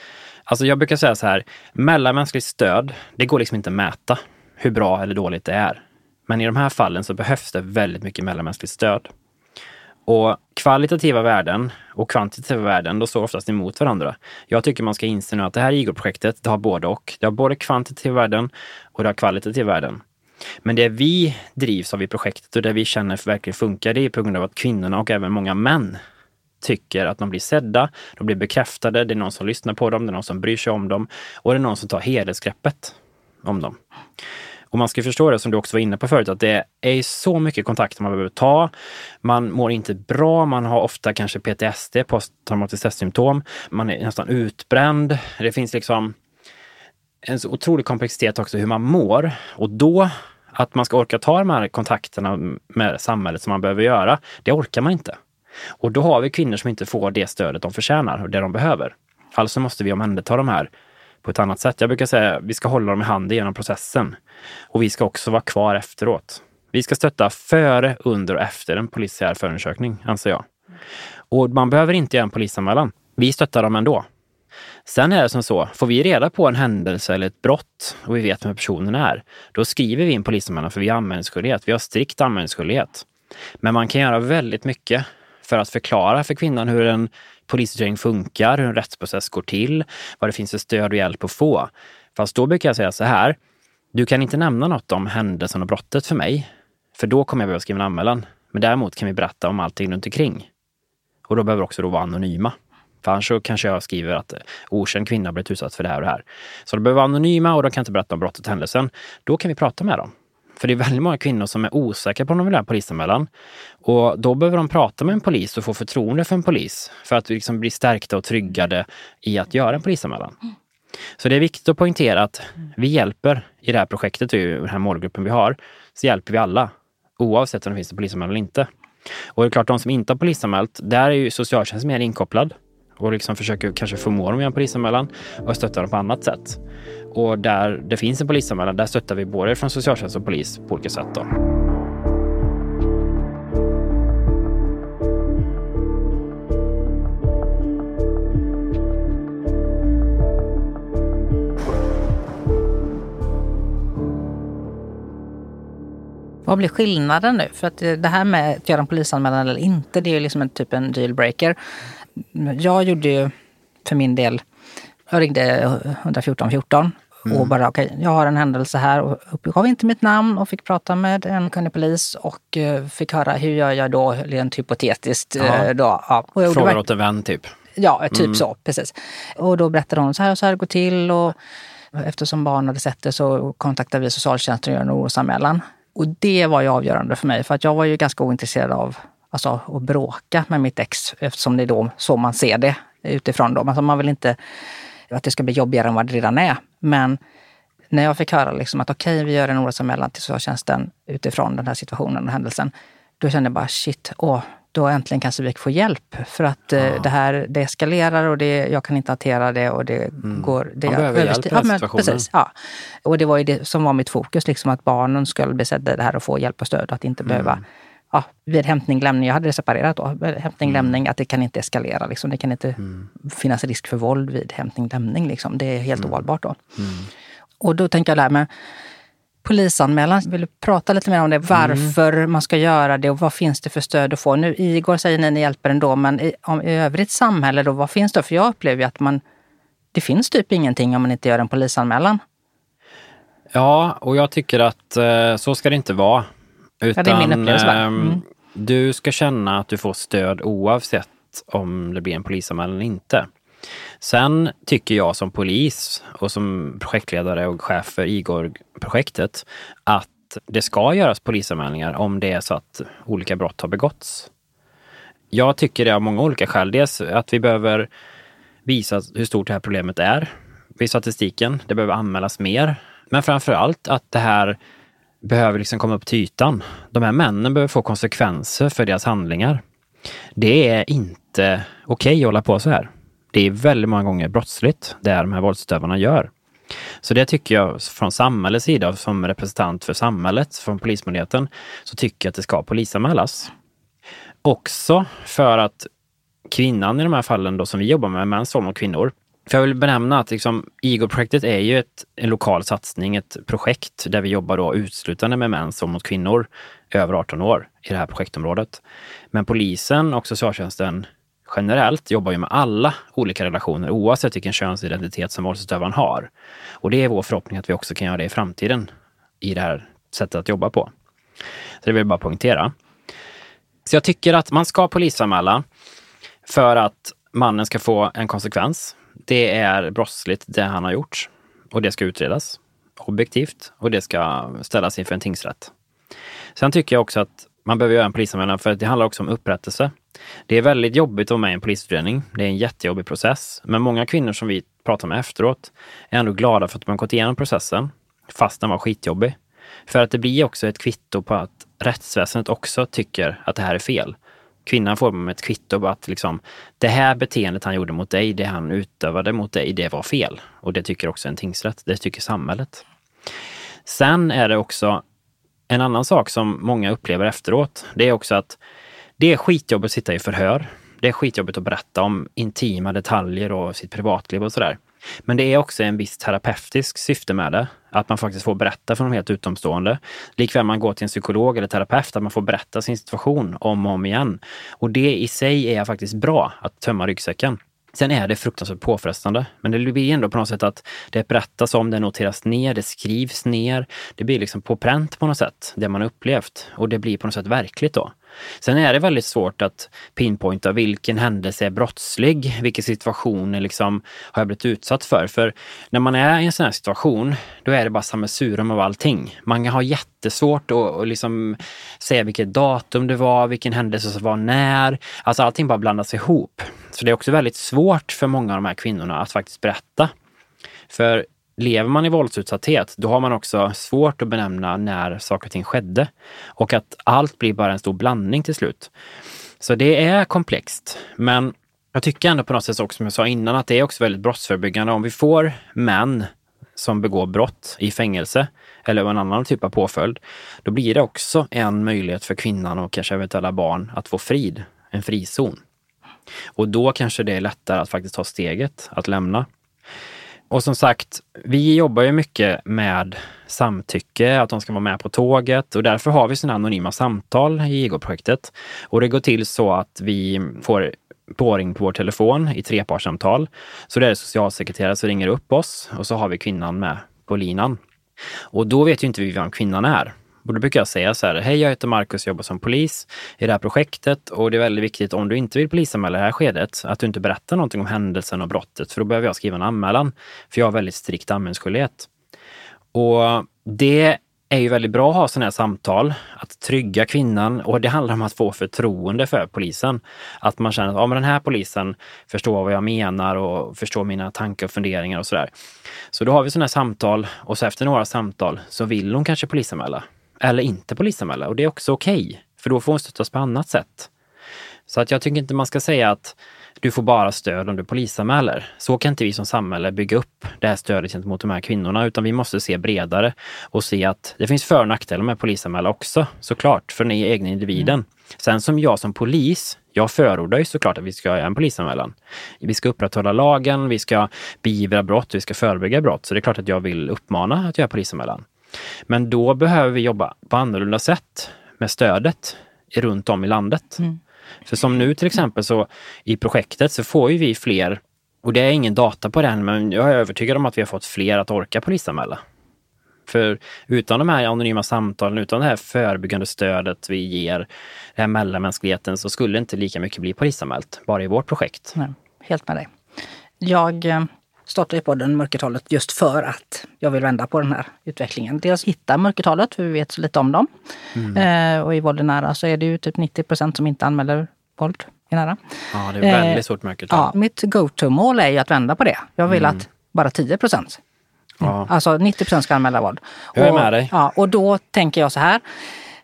Alltså jag brukar säga så här, mellanmänskligt stöd, det går liksom inte att mäta hur bra eller dåligt det är. Men i de här fallen så behövs det väldigt mycket mellanmänskligt stöd. Och kvalitativa värden och kvantitativa värden, de står oftast emot varandra. Jag tycker man ska inse nu att det här IGO-projektet, det har både och. Det har både kvantitativa värden och det har kvalitativa värden. Men det vi drivs av i projektet och det vi känner verkligen funkar, det är på grund av att kvinnorna och även många män tycker att de blir sedda, de blir bekräftade, det är någon som lyssnar på dem, det är någon som bryr sig om dem och det är någon som tar helhetsgreppet om dem. Och man ska förstå det som du också var inne på förut, att det är så mycket kontakter man behöver ta. Man mår inte bra, man har ofta kanske PTSD, posttraumatiskt stresssymptom. Man är nästan utbränd. Det finns liksom en så otrolig komplexitet också hur man mår. Och då att man ska orka ta de här kontakterna med samhället som man behöver göra, det orkar man inte. Och då har vi kvinnor som inte får det stödet de förtjänar och det de behöver. Alltså måste vi omhänderta de här på ett annat sätt. Jag brukar säga att vi ska hålla dem i handen genom processen. Och vi ska också vara kvar efteråt. Vi ska stötta före, under och efter en polisiär förundersökning, anser jag. Och man behöver inte göra en polisanmälan. Vi stöttar dem ändå. Sen är det som så, får vi reda på en händelse eller ett brott och vi vet vem personen är, då skriver vi en polisanmälan för vi har anmälningsskyldighet. Vi har strikt anmälningsskyldighet. Men man kan göra väldigt mycket för att förklara för kvinnan hur en polisutredning funkar, hur en rättsprocess går till, vad det finns för stöd och hjälp att få. Fast då brukar jag säga så här, du kan inte nämna något om händelsen och brottet för mig, för då kommer jag behöva skriva en anmälan. Men däremot kan vi berätta om allting runt omkring. Och då behöver också då vara anonyma. För annars så kanske jag skriver att eh, okänd kvinna blivit utsatt för det här och det här. Så de behöver vara anonyma och de kan inte berätta om brottet och händelsen. Då kan vi prata med dem. För det är väldigt många kvinnor som är osäkra på om de vill ha polisanmälan. Och då behöver de prata med en polis och få förtroende för en polis för att liksom bli stärkta och tryggade i att göra en polisanmälan. Så det är viktigt att poängtera att vi hjälper i det här projektet, i den här målgruppen vi har, så hjälper vi alla oavsett om det finns en polisanmälan eller inte. Och det är klart, de som inte har polisanmält, där är ju socialtjänsten mer inkopplad och liksom försöker kanske förmå dem att göra en polisanmälan och stötta dem på annat sätt. Och där det finns en polisanmälan, där stöttar vi både från socialtjänst och polis på olika sätt. Då. Vad blir skillnaden nu? För att det här med att göra en polisanmälan eller inte, det är ju liksom en typ en dealbreaker. Jag gjorde ju för min del, jag ringde 114 14 Mm. Och bara, okej, okay, jag har en händelse här och uppgav inte mitt namn och fick prata med en kunnig polis och uh, fick höra hur gör jag då, rent hypotetiskt. Uh, då, ja. Och Frågar åt en vän typ? Ja, typ mm. så, precis. Och då berättade hon så här och så här går till och eftersom barn hade sett det så kontaktade vi socialtjänsten och gjorde en orosanmälan. Och det var ju avgörande för mig, för att jag var ju ganska ointresserad av alltså, att bråka med mitt ex eftersom det är då så man ser det utifrån. Då. Alltså, man vill inte att det ska bli jobbigare än vad det redan är. Men när jag fick höra liksom att okej, okay, vi gör en orosanmälan till socialtjänsten utifrån den här situationen och händelsen. Då kände jag bara shit, åh, då äntligen kanske vi får hjälp. För att eh, det här det eskalerar och det, jag kan inte hantera det och det mm. går... Det Man behöver hjälp i den ja, situationen. Precis, ja. Och det var ju det som var mitt fokus, liksom att barnen skulle bli sedda det här och få hjälp och stöd. Att inte mm. behöva ja, vid hämtning, lämning, jag hade det separerat då, hämtning, mm. lämning, att det kan inte eskalera. Liksom. Det kan inte mm. finnas risk för våld vid hämtning, lämning. Liksom. Det är helt mm. ovalbart då. Mm. Och då tänker jag det här med polisanmälan. Vill du prata lite mer om det? Varför mm. man ska göra det och vad finns det för stöd att få? Nu Igor säger ni, ni hjälper ändå, men i, om, i övrigt samhälle då, vad finns det? För jag upplever ju att man, det finns typ ingenting om man inte gör en polisanmälan. Ja, och jag tycker att eh, så ska det inte vara. Utan, ja, det är min upplevelse. Ehm, mm. Du ska känna att du får stöd oavsett om det blir en polisanmälan eller inte. Sen tycker jag som polis och som projektledare och chef för Igor-projektet att det ska göras polisanmälningar om det är så att olika brott har begåtts. Jag tycker det av många olika skäl. Dels att vi behöver visa hur stort det här problemet är vid statistiken. Det behöver anmälas mer. Men framför allt att det här behöver liksom komma upp till ytan. De här männen behöver få konsekvenser för deras handlingar. Det är inte okej okay att hålla på så här. Det är väldigt många gånger brottsligt, det de här våldsutövarna gör. Så det tycker jag från samhällets sida, som representant för samhället, från Polismyndigheten, så tycker jag att det ska polisanmälas. Också för att kvinnan i de här fallen då som vi jobbar med, mäns våld mot kvinnor, för jag vill benämna att liksom, IGO-projektet är ju ett, en lokal satsning, ett projekt där vi jobbar då uteslutande med män som mot kvinnor över 18 år i det här projektområdet. Men polisen och socialtjänsten generellt jobbar ju med alla olika relationer oavsett vilken könsidentitet som våldsutövaren har. Och det är vår förhoppning att vi också kan göra det i framtiden i det här sättet att jobba på. Så det vill jag bara poängtera. Så jag tycker att man ska polisanmäla för att mannen ska få en konsekvens. Det är brottsligt det han har gjort och det ska utredas objektivt och det ska ställas inför en tingsrätt. Sen tycker jag också att man behöver göra en polisanmälan för det handlar också om upprättelse. Det är väldigt jobbigt att vara med i en polisutredning. Det är en jättejobbig process. Men många kvinnor som vi pratar med efteråt är ändå glada för att de har gått igenom processen, fast den var skitjobbig. För att det blir också ett kvitto på att rättsväsendet också tycker att det här är fel. Kvinnan får med ett kvitto på att liksom, det här beteendet han gjorde mot dig, det han utövade mot dig, det var fel. Och det tycker också en tingsrätt. Det tycker samhället. Sen är det också en annan sak som många upplever efteråt. Det är också att det är skitjobbigt att sitta i förhör. Det är skitjobbigt att berätta om intima detaljer och sitt privatliv och sådär. Men det är också en viss terapeutisk syfte med det. Att man faktiskt får berätta för de helt utomstående. Likväl man går till en psykolog eller terapeut, att man får berätta sin situation om och om igen. Och det i sig är faktiskt bra, att tömma ryggsäcken. Sen är det fruktansvärt påfrestande, men det blir ändå på något sätt att det berättas om, det noteras ner, det skrivs ner. Det blir liksom på pränt på något sätt, det man upplevt. Och det blir på något sätt verkligt då. Sen är det väldigt svårt att pinpointa vilken händelse är brottslig, vilken situation liksom, har jag blivit utsatt för? För när man är i en sån här situation, då är det bara sammelsurium av allting. Man har jättesvårt att, att liksom säga vilket datum det var, vilken händelse som var när. Alltså allting bara blandas ihop. Så det är också väldigt svårt för många av de här kvinnorna att faktiskt berätta. För lever man i våldsutsatthet, då har man också svårt att benämna när saker och ting skedde. Och att allt blir bara en stor blandning till slut. Så det är komplext. Men jag tycker ändå på något sätt också, som jag sa innan, att det är också väldigt brottsförebyggande. Om vi får män som begår brott i fängelse eller en annan typ av påföljd, då blir det också en möjlighet för kvinnan och kanske eventuella barn att få frid, en frizon. Och då kanske det är lättare att faktiskt ta steget att lämna. Och som sagt, vi jobbar ju mycket med samtycke, att de ska vara med på tåget och därför har vi sådana anonyma samtal i IGO-projektet. Och det går till så att vi får påring på vår telefon i trepartssamtal. Så det är socialsekreterare som ringer upp oss och så har vi kvinnan med på linan. Och då vet ju inte vi vem kvinnan är. Och då brukar jag säga så här, hej jag heter Marcus och jobbar som polis i det här projektet och det är väldigt viktigt om du inte vill polisanmäla det här skedet, att du inte berättar någonting om händelsen och brottet, för då behöver jag skriva en anmälan. För jag har väldigt strikt anmälningsskyldighet. Och det är ju väldigt bra att ha sådana här samtal, att trygga kvinnan och det handlar om att få förtroende för polisen. Att man känner att ja, men den här polisen förstår vad jag menar och förstår mina tankar och funderingar och sådär. Så då har vi sådana här samtal och så efter några samtal så vill hon kanske polisanmäla. Eller inte polisanmäla och det är också okej, okay, för då får hon stöttas på annat sätt. Så att jag tycker inte man ska säga att du får bara stöd om du polisanmäler. Så kan inte vi som samhälle bygga upp det här stödet gentemot de här kvinnorna, utan vi måste se bredare och se att det finns för och nackdelar med polisanmäla också, såklart, för den egna individen. Mm. Sen som jag som polis, jag förordar ju såklart att vi ska göra en polisanmälan. Vi ska upprätthålla lagen, vi ska beivra brott, vi ska förebygga brott. Så det är klart att jag vill uppmana att göra polisanmälan. Men då behöver vi jobba på annorlunda sätt med stödet runt om i landet. Mm. För som nu till exempel så i projektet så får ju vi fler, och det är ingen data på den, men jag är övertygad om att vi har fått fler att orka polisanmäla. För utan de här anonyma samtalen, utan det här förebyggande stödet vi ger, den här mellanmänskligheten, så skulle inte lika mycket bli polisanmält, bara i vårt projekt. Nej, helt med dig. Jag eh, startade podden Mörkertalet just för att jag vill vända på den här utvecklingen. Dels hitta mörkertalet, för vi vet så lite om dem. Mm. Eh, och i våld i nära så är det ju typ 90 procent som inte anmäler våld i nära. Ja, det är väldigt eh, stort mörkertal. Ja, mitt go-to-mål är ju att vända på det. Jag vill mm. att bara 10 procent, ja. alltså 90 procent ska anmäla våld. Jag är och, med dig. Ja, och då tänker jag så här.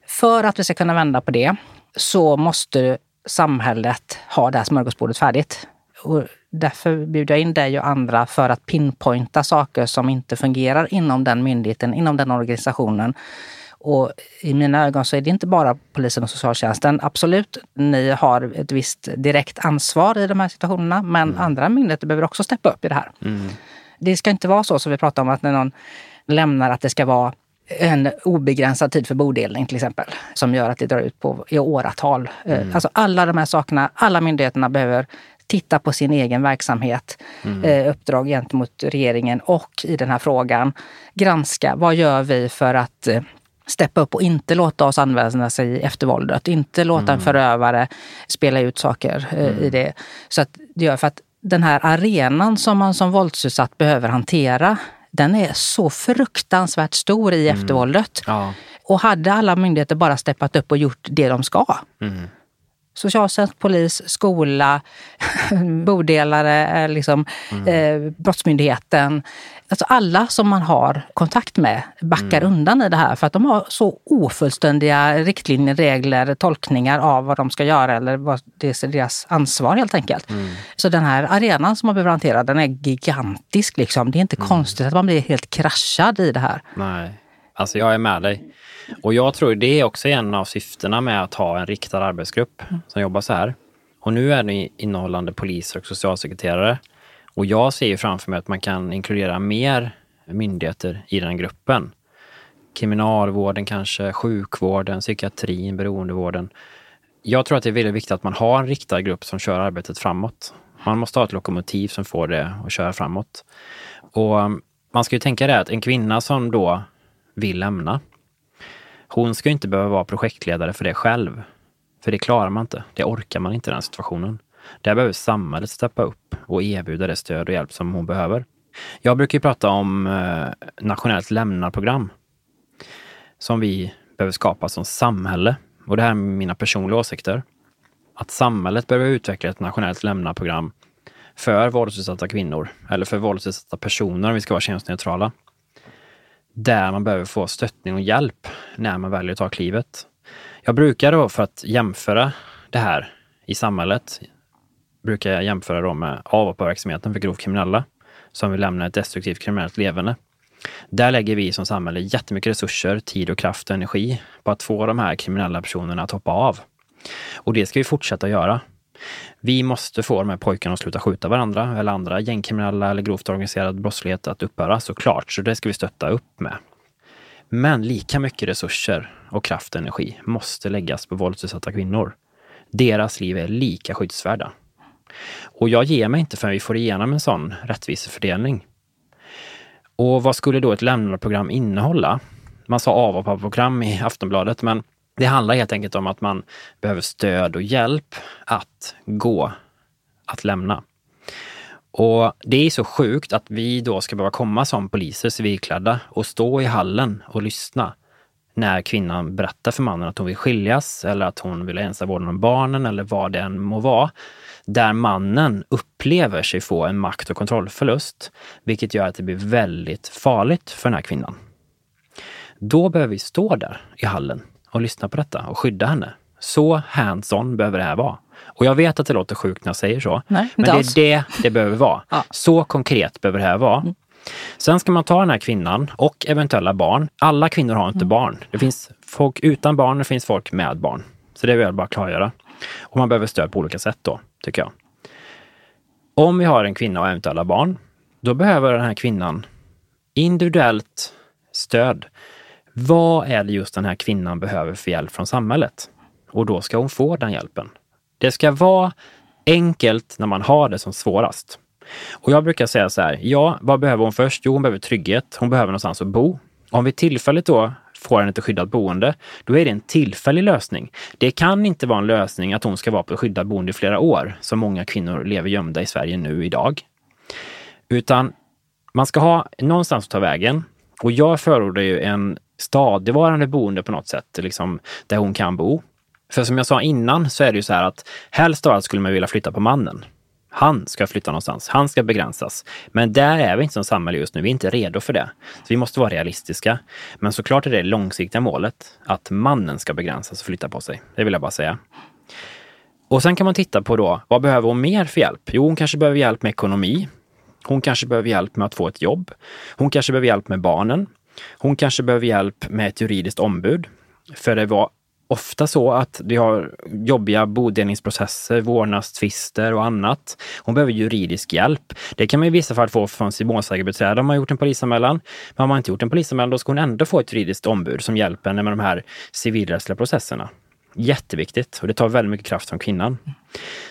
För att vi ska kunna vända på det så måste samhället ha det här smörgåsbordet färdigt. Och därför bjuder jag in dig och andra för att pinpointa saker som inte fungerar inom den myndigheten, inom den organisationen. Och i mina ögon så är det inte bara polisen och socialtjänsten. Absolut, ni har ett visst direkt ansvar i de här situationerna, men mm. andra myndigheter behöver också steppa upp i det här. Mm. Det ska inte vara så som vi pratar om att när någon lämnar att det ska vara en obegränsad tid för bodelning till exempel, som gör att det drar ut på i åratal. Mm. Alltså alla de här sakerna, alla myndigheterna behöver titta på sin egen verksamhet, mm. eh, uppdrag gentemot regeringen och i den här frågan granska vad gör vi för att eh, steppa upp och inte låta oss använda sig i eftervåldet. Inte låta mm. en förövare spela ut saker eh, mm. i det. Så att det gör för att den här arenan som man som våldsutsatt behöver hantera, den är så fruktansvärt stor i mm. eftervåldet. Ja. Och hade alla myndigheter bara steppat upp och gjort det de ska, mm socialtjänst, polis, skola, (laughs) bodelare, eh, liksom, mm. eh, Brottsmyndigheten. Alltså alla som man har kontakt med backar mm. undan i det här för att de har så ofullständiga riktlinjer, regler, tolkningar av vad de ska göra eller vad det är deras ansvar helt enkelt. Mm. Så den här arenan som man behöver hantera, den är gigantisk. Liksom. Det är inte mm. konstigt att man blir helt kraschad i det här. Nej, alltså jag är med dig. Och jag tror det är också en av syftena med att ha en riktad arbetsgrupp mm. som jobbar så här. Och nu är det innehållande poliser och socialsekreterare. Och jag ser ju framför mig att man kan inkludera mer myndigheter i den gruppen. Kriminalvården kanske, sjukvården, psykiatrin, beroendevården. Jag tror att det är väldigt viktigt att man har en riktad grupp som kör arbetet framåt. Man måste ha ett lokomotiv som får det att köra framåt. Och man ska ju tänka det att en kvinna som då vill lämna, hon ska inte behöva vara projektledare för det själv. För det klarar man inte. Det orkar man inte i den situationen. Där behöver samhället steppa upp och erbjuda det stöd och hjälp som hon behöver. Jag brukar prata om eh, nationellt lämnarprogram som vi behöver skapa som samhälle. Och det här är mina personliga åsikter. Att samhället behöver utveckla ett nationellt lämnarprogram för våldsutsatta kvinnor eller för våldsutsatta personer om vi ska vara könsneutrala där man behöver få stöttning och hjälp när man väljer att ta klivet. Jag brukar då, för att jämföra det här i samhället, brukar jag jämföra då med avhopparverksamheten för grovt kriminella som vill lämna ett destruktivt kriminellt levande. Där lägger vi som samhälle jättemycket resurser, tid och kraft och energi på att få de här kriminella personerna att hoppa av. Och det ska vi fortsätta göra. Vi måste få de här pojkarna att sluta skjuta varandra eller andra gängkriminella eller grovt organiserad brottslighet att upphöra såklart, så det ska vi stötta upp med. Men lika mycket resurser och kraft och energi måste läggas på våldsutsatta kvinnor. Deras liv är lika skyddsvärda. Och jag ger mig inte förrän vi får igenom en sån rättvisefördelning. Och vad skulle då ett lämnarprogram innehålla? Man sa avhopparprogram i Aftonbladet, men det handlar helt enkelt om att man behöver stöd och hjälp att gå, att lämna. Och det är så sjukt att vi då ska behöva komma som poliser civilklädda och stå i hallen och lyssna när kvinnan berättar för mannen att hon vill skiljas eller att hon vill ensa vården om barnen eller vad det än må vara. Där mannen upplever sig få en makt och kontrollförlust, vilket gör att det blir väldigt farligt för den här kvinnan. Då behöver vi stå där i hallen och lyssna på detta och skydda henne. Så hands-on behöver det här vara. Och jag vet att det låter sjukt när jag säger så, Nej, men det är det det behöver vara. (laughs) Ja. Så konkret behöver det här vara. Mm. Sen ska man ta den här kvinnan och eventuella barn. Alla kvinnor har inte Mm. barn. Det finns folk utan barn och det finns folk med barn. Så det vill jag bara klargöra. Och man behöver stöd på olika sätt då, tycker jag. Om vi har en kvinna och eventuella barn, då behöver den här kvinnan individuellt stöd. Vad är det just den här kvinnan behöver för hjälp från samhället? Och då ska hon få den hjälpen. Det ska vara enkelt när man har det som svårast. Och jag brukar säga så här, ja, vad behöver hon först? Jo, hon behöver trygghet. Hon behöver någonstans att bo. Om vi tillfälligt då får henne till skyddat boende, då är det en tillfällig lösning. Det kan inte vara en lösning att hon ska vara på skyddat boende i flera år, som många kvinnor lever gömda i Sverige nu idag. Utan man ska ha någonstans att ta vägen. Och jag förordar ju en stadigvarande boende på något sätt, liksom, där hon kan bo. För som jag sa innan så är det ju så här att helst av allt skulle man vilja flytta på mannen. Han ska flytta någonstans, han ska begränsas. Men där är vi inte som samhälle just nu, vi är inte redo för det. Så vi måste vara realistiska. Men såklart är det långsiktiga målet, att mannen ska begränsas och flytta på sig. Det vill jag bara säga. Och sen kan man titta på då, vad behöver hon mer för hjälp? Jo, hon kanske behöver hjälp med ekonomi. Hon kanske behöver hjälp med att få ett jobb. Hon kanske behöver hjälp med barnen. Hon kanske behöver hjälp med ett juridiskt ombud. För det var ofta så att vi har jobbiga bodelningsprocesser, vårdnadstvister och annat. Hon behöver juridisk hjälp. Det kan man i vissa fall få från sitt målsägarbiträde om man har gjort en polisanmälan. Men har man inte gjort en polisanmälan, då ska hon ändå få ett juridiskt ombud som hjälper henne med de här civilrättsliga processerna. Jätteviktigt och det tar väldigt mycket kraft från kvinnan.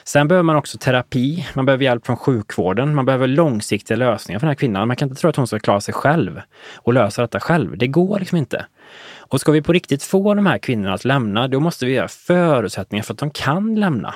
Sen behöver man också terapi, man behöver hjälp från sjukvården, man behöver långsiktiga lösningar för den här kvinnan. Man kan inte tro att hon ska klara sig själv och lösa detta själv. Det går liksom inte. Och ska vi på riktigt få de här kvinnorna att lämna, då måste vi göra förutsättningar för att de kan lämna.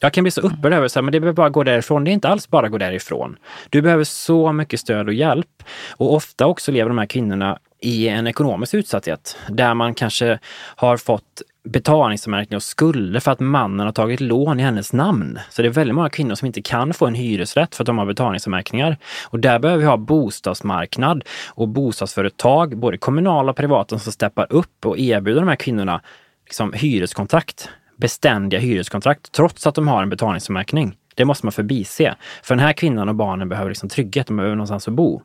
Jag kan bli så upprörd över så här, men det behöver bara gå därifrån. Det är inte alls bara gå därifrån. Du behöver så mycket stöd och hjälp. Och ofta också lever de här kvinnorna i en ekonomisk utsatthet där man kanske har fått betalningsanmärkning och skulder för att mannen har tagit lån i hennes namn. Så det är väldigt många kvinnor som inte kan få en hyresrätt för att de har betalningsanmärkningar. Och där behöver vi ha bostadsmarknad och bostadsföretag, både kommunala och privata, som steppar upp och erbjuder de här kvinnorna liksom, hyreskontrakt. Beständiga hyreskontrakt, trots att de har en betalningsanmärkning. Det måste man förbise. För den här kvinnan och barnen behöver liksom trygghet, de behöver någonstans att bo.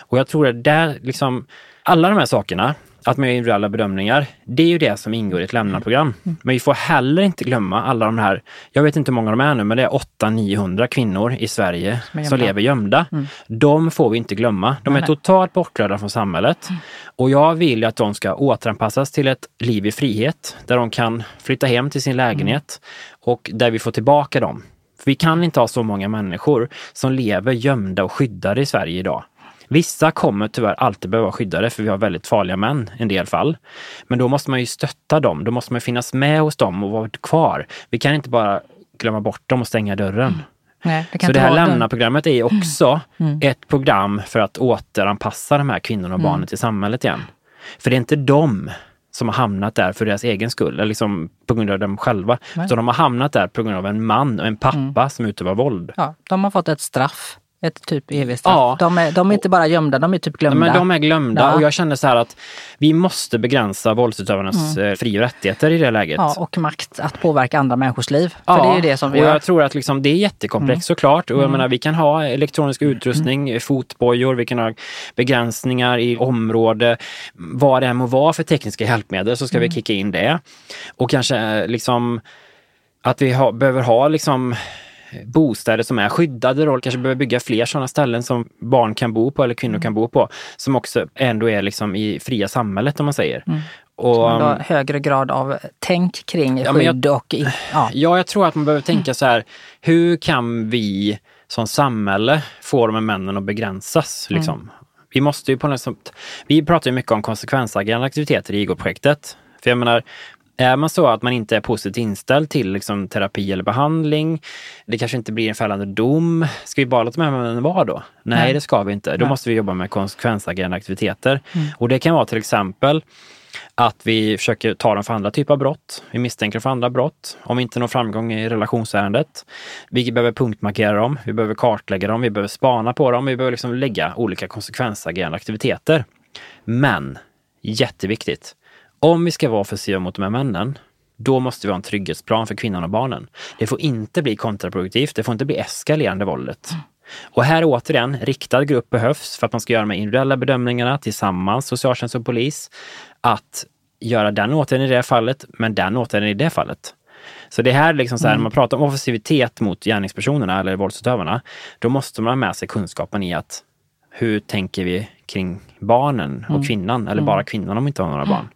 Och jag tror att där, liksom, alla de här sakerna, att man gör individuella bedömningar, det är ju det som ingår i ett lämnaprogram. Men vi får heller inte glömma alla de här, jag vet inte hur många de är nu, men det är 800-900 kvinnor i Sverige Som som, lever gömda. De får vi inte glömma. De Nej, är totalt bortglömda från samhället. Och jag vill att de ska återanpassas till ett liv i frihet, där de kan flytta hem till sin lägenhet och där vi får tillbaka dem. För vi kan inte ha så många människor som lever gömda och skyddade i Sverige idag. Vissa kommer tyvärr alltid behöva skyddade för vi har väldigt farliga män i en del fall. Men då måste man ju stötta dem. Då måste man finnas med hos dem och vara kvar. Vi kan inte bara glömma bort dem och stänga dörren. Nej, det Så det här lämna-programmet är också (clears throat) Mm. ett program för att återanpassa de här kvinnorna och barnen till samhället igen. För det är inte de som har hamnat där för deras egen skull, eller liksom på grund av dem själva. Nej. Utan de har hamnat där på grund av en man och en pappa som utövar våld. Ja, de har fått ett straff. Ett typ evigt straff. Ja. De, är, de är inte bara gömda, de är typ glömda. Men de är glömda Ja. och jag känner så här att vi måste begränsa våldsutövarnas eh, fri och rättigheter i det läget. Mm. Ja, och makt att påverka andra människors liv. För Ja, det är ju det som vi och gör. Mm. jag tror att liksom det är jättekomplext såklart. Och jag menar, vi kan ha elektronisk utrustning, fotbojor, vi kan ha begränsningar i område, vad det än må vara för tekniska hjälpmedel så ska Mm. vi kicka in det. Och kanske eh, liksom att vi ha, behöver ha liksom bostäder som är skyddade då, kanske behöver bygga fler sådana ställen som barn kan bo på eller kvinnor Mm. kan bo på, som också ändå är liksom i fria samhället om man säger. Och, Man har högre grad av tänk kring Ja, men jag- skydd och... i- Ja. Ja, jag tror att man behöver tänka så här, hur kan vi som samhälle få de här männen att begränsas? Liksom? Vi måste ju på något sätt, vi pratar ju mycket om konsekvensagerande aktiviteter i IGO-projektet. För jag menar, är man så att man inte är positivt inställd till liksom, terapi eller behandling, det kanske inte blir en fällande dom. Ska vi bara låta de här männen vara då? Nej, Nej. det ska vi inte. Då Nej. måste vi jobba med konsekvensagerande aktiviteter. Och det kan vara till exempel Att vi försöker ta dem för andra typer av brott. Vi misstänker dem för andra brott. Om vi inte når framgång i relationsärendet. Vi behöver punktmarkera dem. Vi behöver kartlägga dem. Vi behöver spana på dem. Vi behöver liksom lägga olika konsekvensagerande aktiviteter. Men, jätteviktigt. Om vi ska vara offensiva mot de här männen, då måste vi ha en trygghetsplan för kvinnan och barnen. Det får inte bli kontraproduktivt. Det får inte bli eskalerande våldet. Och här återigen, riktad grupp behövs för att man ska göra de individuella bedömningarna tillsammans, socialtjänst och polis. Att göra den åtgärden i det fallet, men den åtgärden i det fallet. Så det här, liksom så här, mm. när man pratar om offensivitet mot gärningspersonerna eller våldsutövarna, då måste man ha med sig kunskapen i att hur tänker vi kring barnen och mm. kvinnan, eller mm. bara kvinnan om vi inte har några barn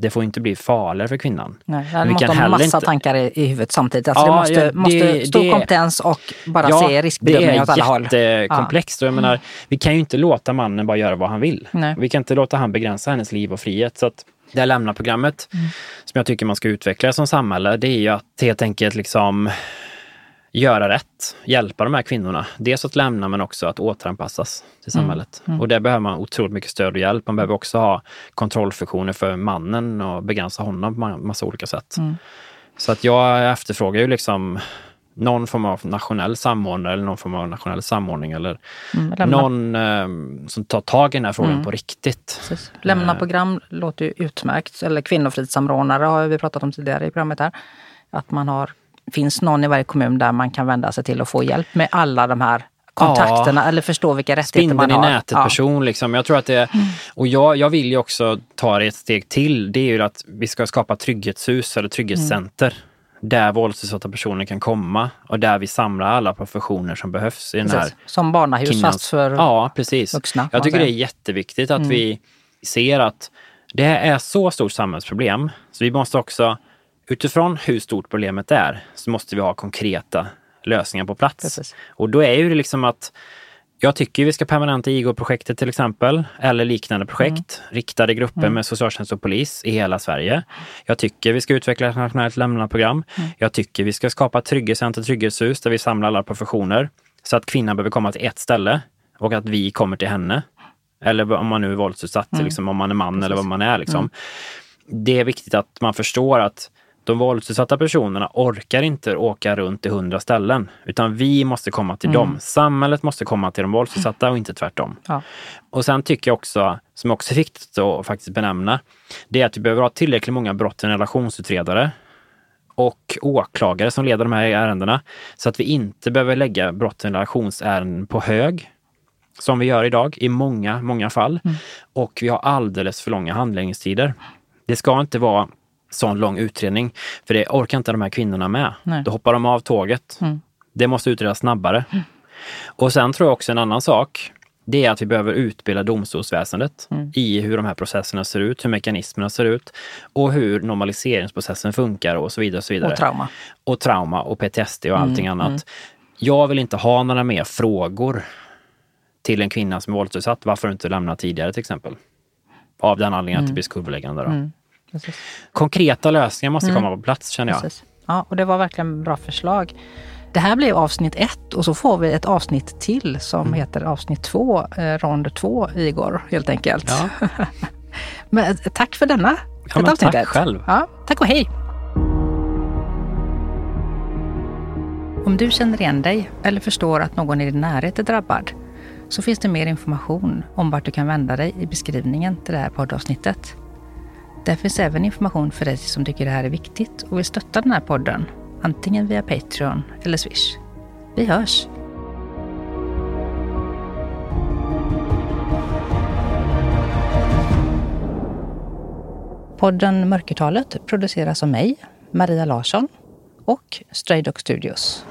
det får inte bli farligare för kvinnan. Nej, det måste ha massa inte... tankar i, i huvudet samtidigt. Alltså ja, det måste, ja, det, måste stor det, kompetens och bara ja, se riskbedömning åt alla håll. Det är jättekomplext. Ja. Mm. vi kan ju inte låta mannen bara göra vad han vill. Nej. Vi kan inte låta han begränsa hennes liv och frihet. Så att det här lämna-programmet mm. som jag tycker man ska utveckla som samhälle, det är ju att helt enkelt liksom göra rätt, hjälpa de här kvinnorna. Dels att lämna men också att återanpassas till mm. samhället. Mm. Mm. Och där behöver man otroligt mycket stöd och hjälp. Man behöver också ha kontrollfunktioner för mannen och begränsa honom på massa olika sätt. Mm. Så att jag efterfrågar ju liksom någon form av nationell samordnare eller någon form av nationell samordning eller mm, någon eh, som tar tag i den här frågan mm. på riktigt. Precis. Lämna eh. program låter ju utmärkt. Eller kvinnofridssamordnare har vi pratat om tidigare i programmet här. Att man har finns någon i varje kommun där man kan vända sig till och få hjälp med alla de här kontakterna ja. eller förstå vilka rättigheter man har. i nätet-person. Ja. Liksom. Jag tror att det, mm. och jag, jag vill ju också ta det ett steg till. Det är ju att vi ska skapa trygghetshus eller trygghetscenter. Mm. Där våldsutsatta personer kan komma och där vi samlar alla professioner som behövs i den precis. här Som barnahus kvinnans... fast för ja, precis. vuxna. Jag tycker det är jätteviktigt att mm. vi ser att det är så stort samhällsproblem så vi måste också utifrån hur stort problemet är så måste vi ha konkreta lösningar på plats. Precis. Och då är ju det liksom att jag tycker vi ska permanenta IGO-projektet till exempel, eller liknande projekt, mm. riktade grupper mm. med socialtjänst och polis i hela Sverige. Jag tycker vi ska utveckla ett nationellt lämnaprogram. Mm. Jag tycker vi ska skapa trygghetscenter, trygghetshus där vi samlar alla professioner så att kvinnan behöver komma till ett ställe och att vi kommer till henne. Eller om man nu är våldsutsatt, mm. liksom, om man är man Precis. eller vad man är. Liksom. Mm. Det är viktigt att man förstår att de våldsutsatta personerna orkar inte åka runt till hundra ställen, utan vi måste komma till mm. dem. Samhället måste komma till de våldsutsatta och inte tvärtom. Ja. Och sen tycker jag också, som också är viktigt att faktiskt benämna, det är att vi behöver ha tillräckligt många brott och relationsutredare och åklagare som leder de här ärendena, så att vi inte behöver lägga brott och relationsärenden på hög, som vi gör idag i många, många fall. Mm. Och vi har alldeles för långa handläggningstider. Det ska inte vara sån lång utredning. För det orkar inte de här kvinnorna med. Nej. Då hoppar de av tåget. Mm. Det måste utredas snabbare. Mm. Och sen tror jag också en annan sak. Det är att vi behöver utbilda domstolsväsendet mm. i hur de här processerna ser ut, hur mekanismerna ser ut och hur normaliseringsprocessen funkar och så vidare. Och, så vidare. och trauma. Och trauma och PTSD och allting mm, annat. Mm. Jag vill inte ha några mer frågor till en kvinna som är våldsutsatt. Varför inte lämnat tidigare till exempel. Av den anledningen att det mm. blir skuldbeläggande. Precis. Konkreta lösningar måste mm. komma på plats känner jag. Precis. Ja, och det var verkligen bra förslag. Det här blev avsnitt ett och så får vi ett avsnitt till som mm. heter avsnitt två, eh, rond två, Igor, helt enkelt. Ja. (laughs) men, eh, tack för denna, ja, men avsnittet. Tack själv. Ja, tack och hej. Om du känner igen dig eller förstår att någon i din närhet är drabbad så finns det mer information om vart du kan vända dig i beskrivningen till det här poddavsnittet. Där finns även information för dig som tycker det här är viktigt och vill stötta den här podden, antingen via Patreon eller Swish. Vi hörs! Podden Mörkertalet produceras av mig, Maria Larsson och Stray Dog Studios.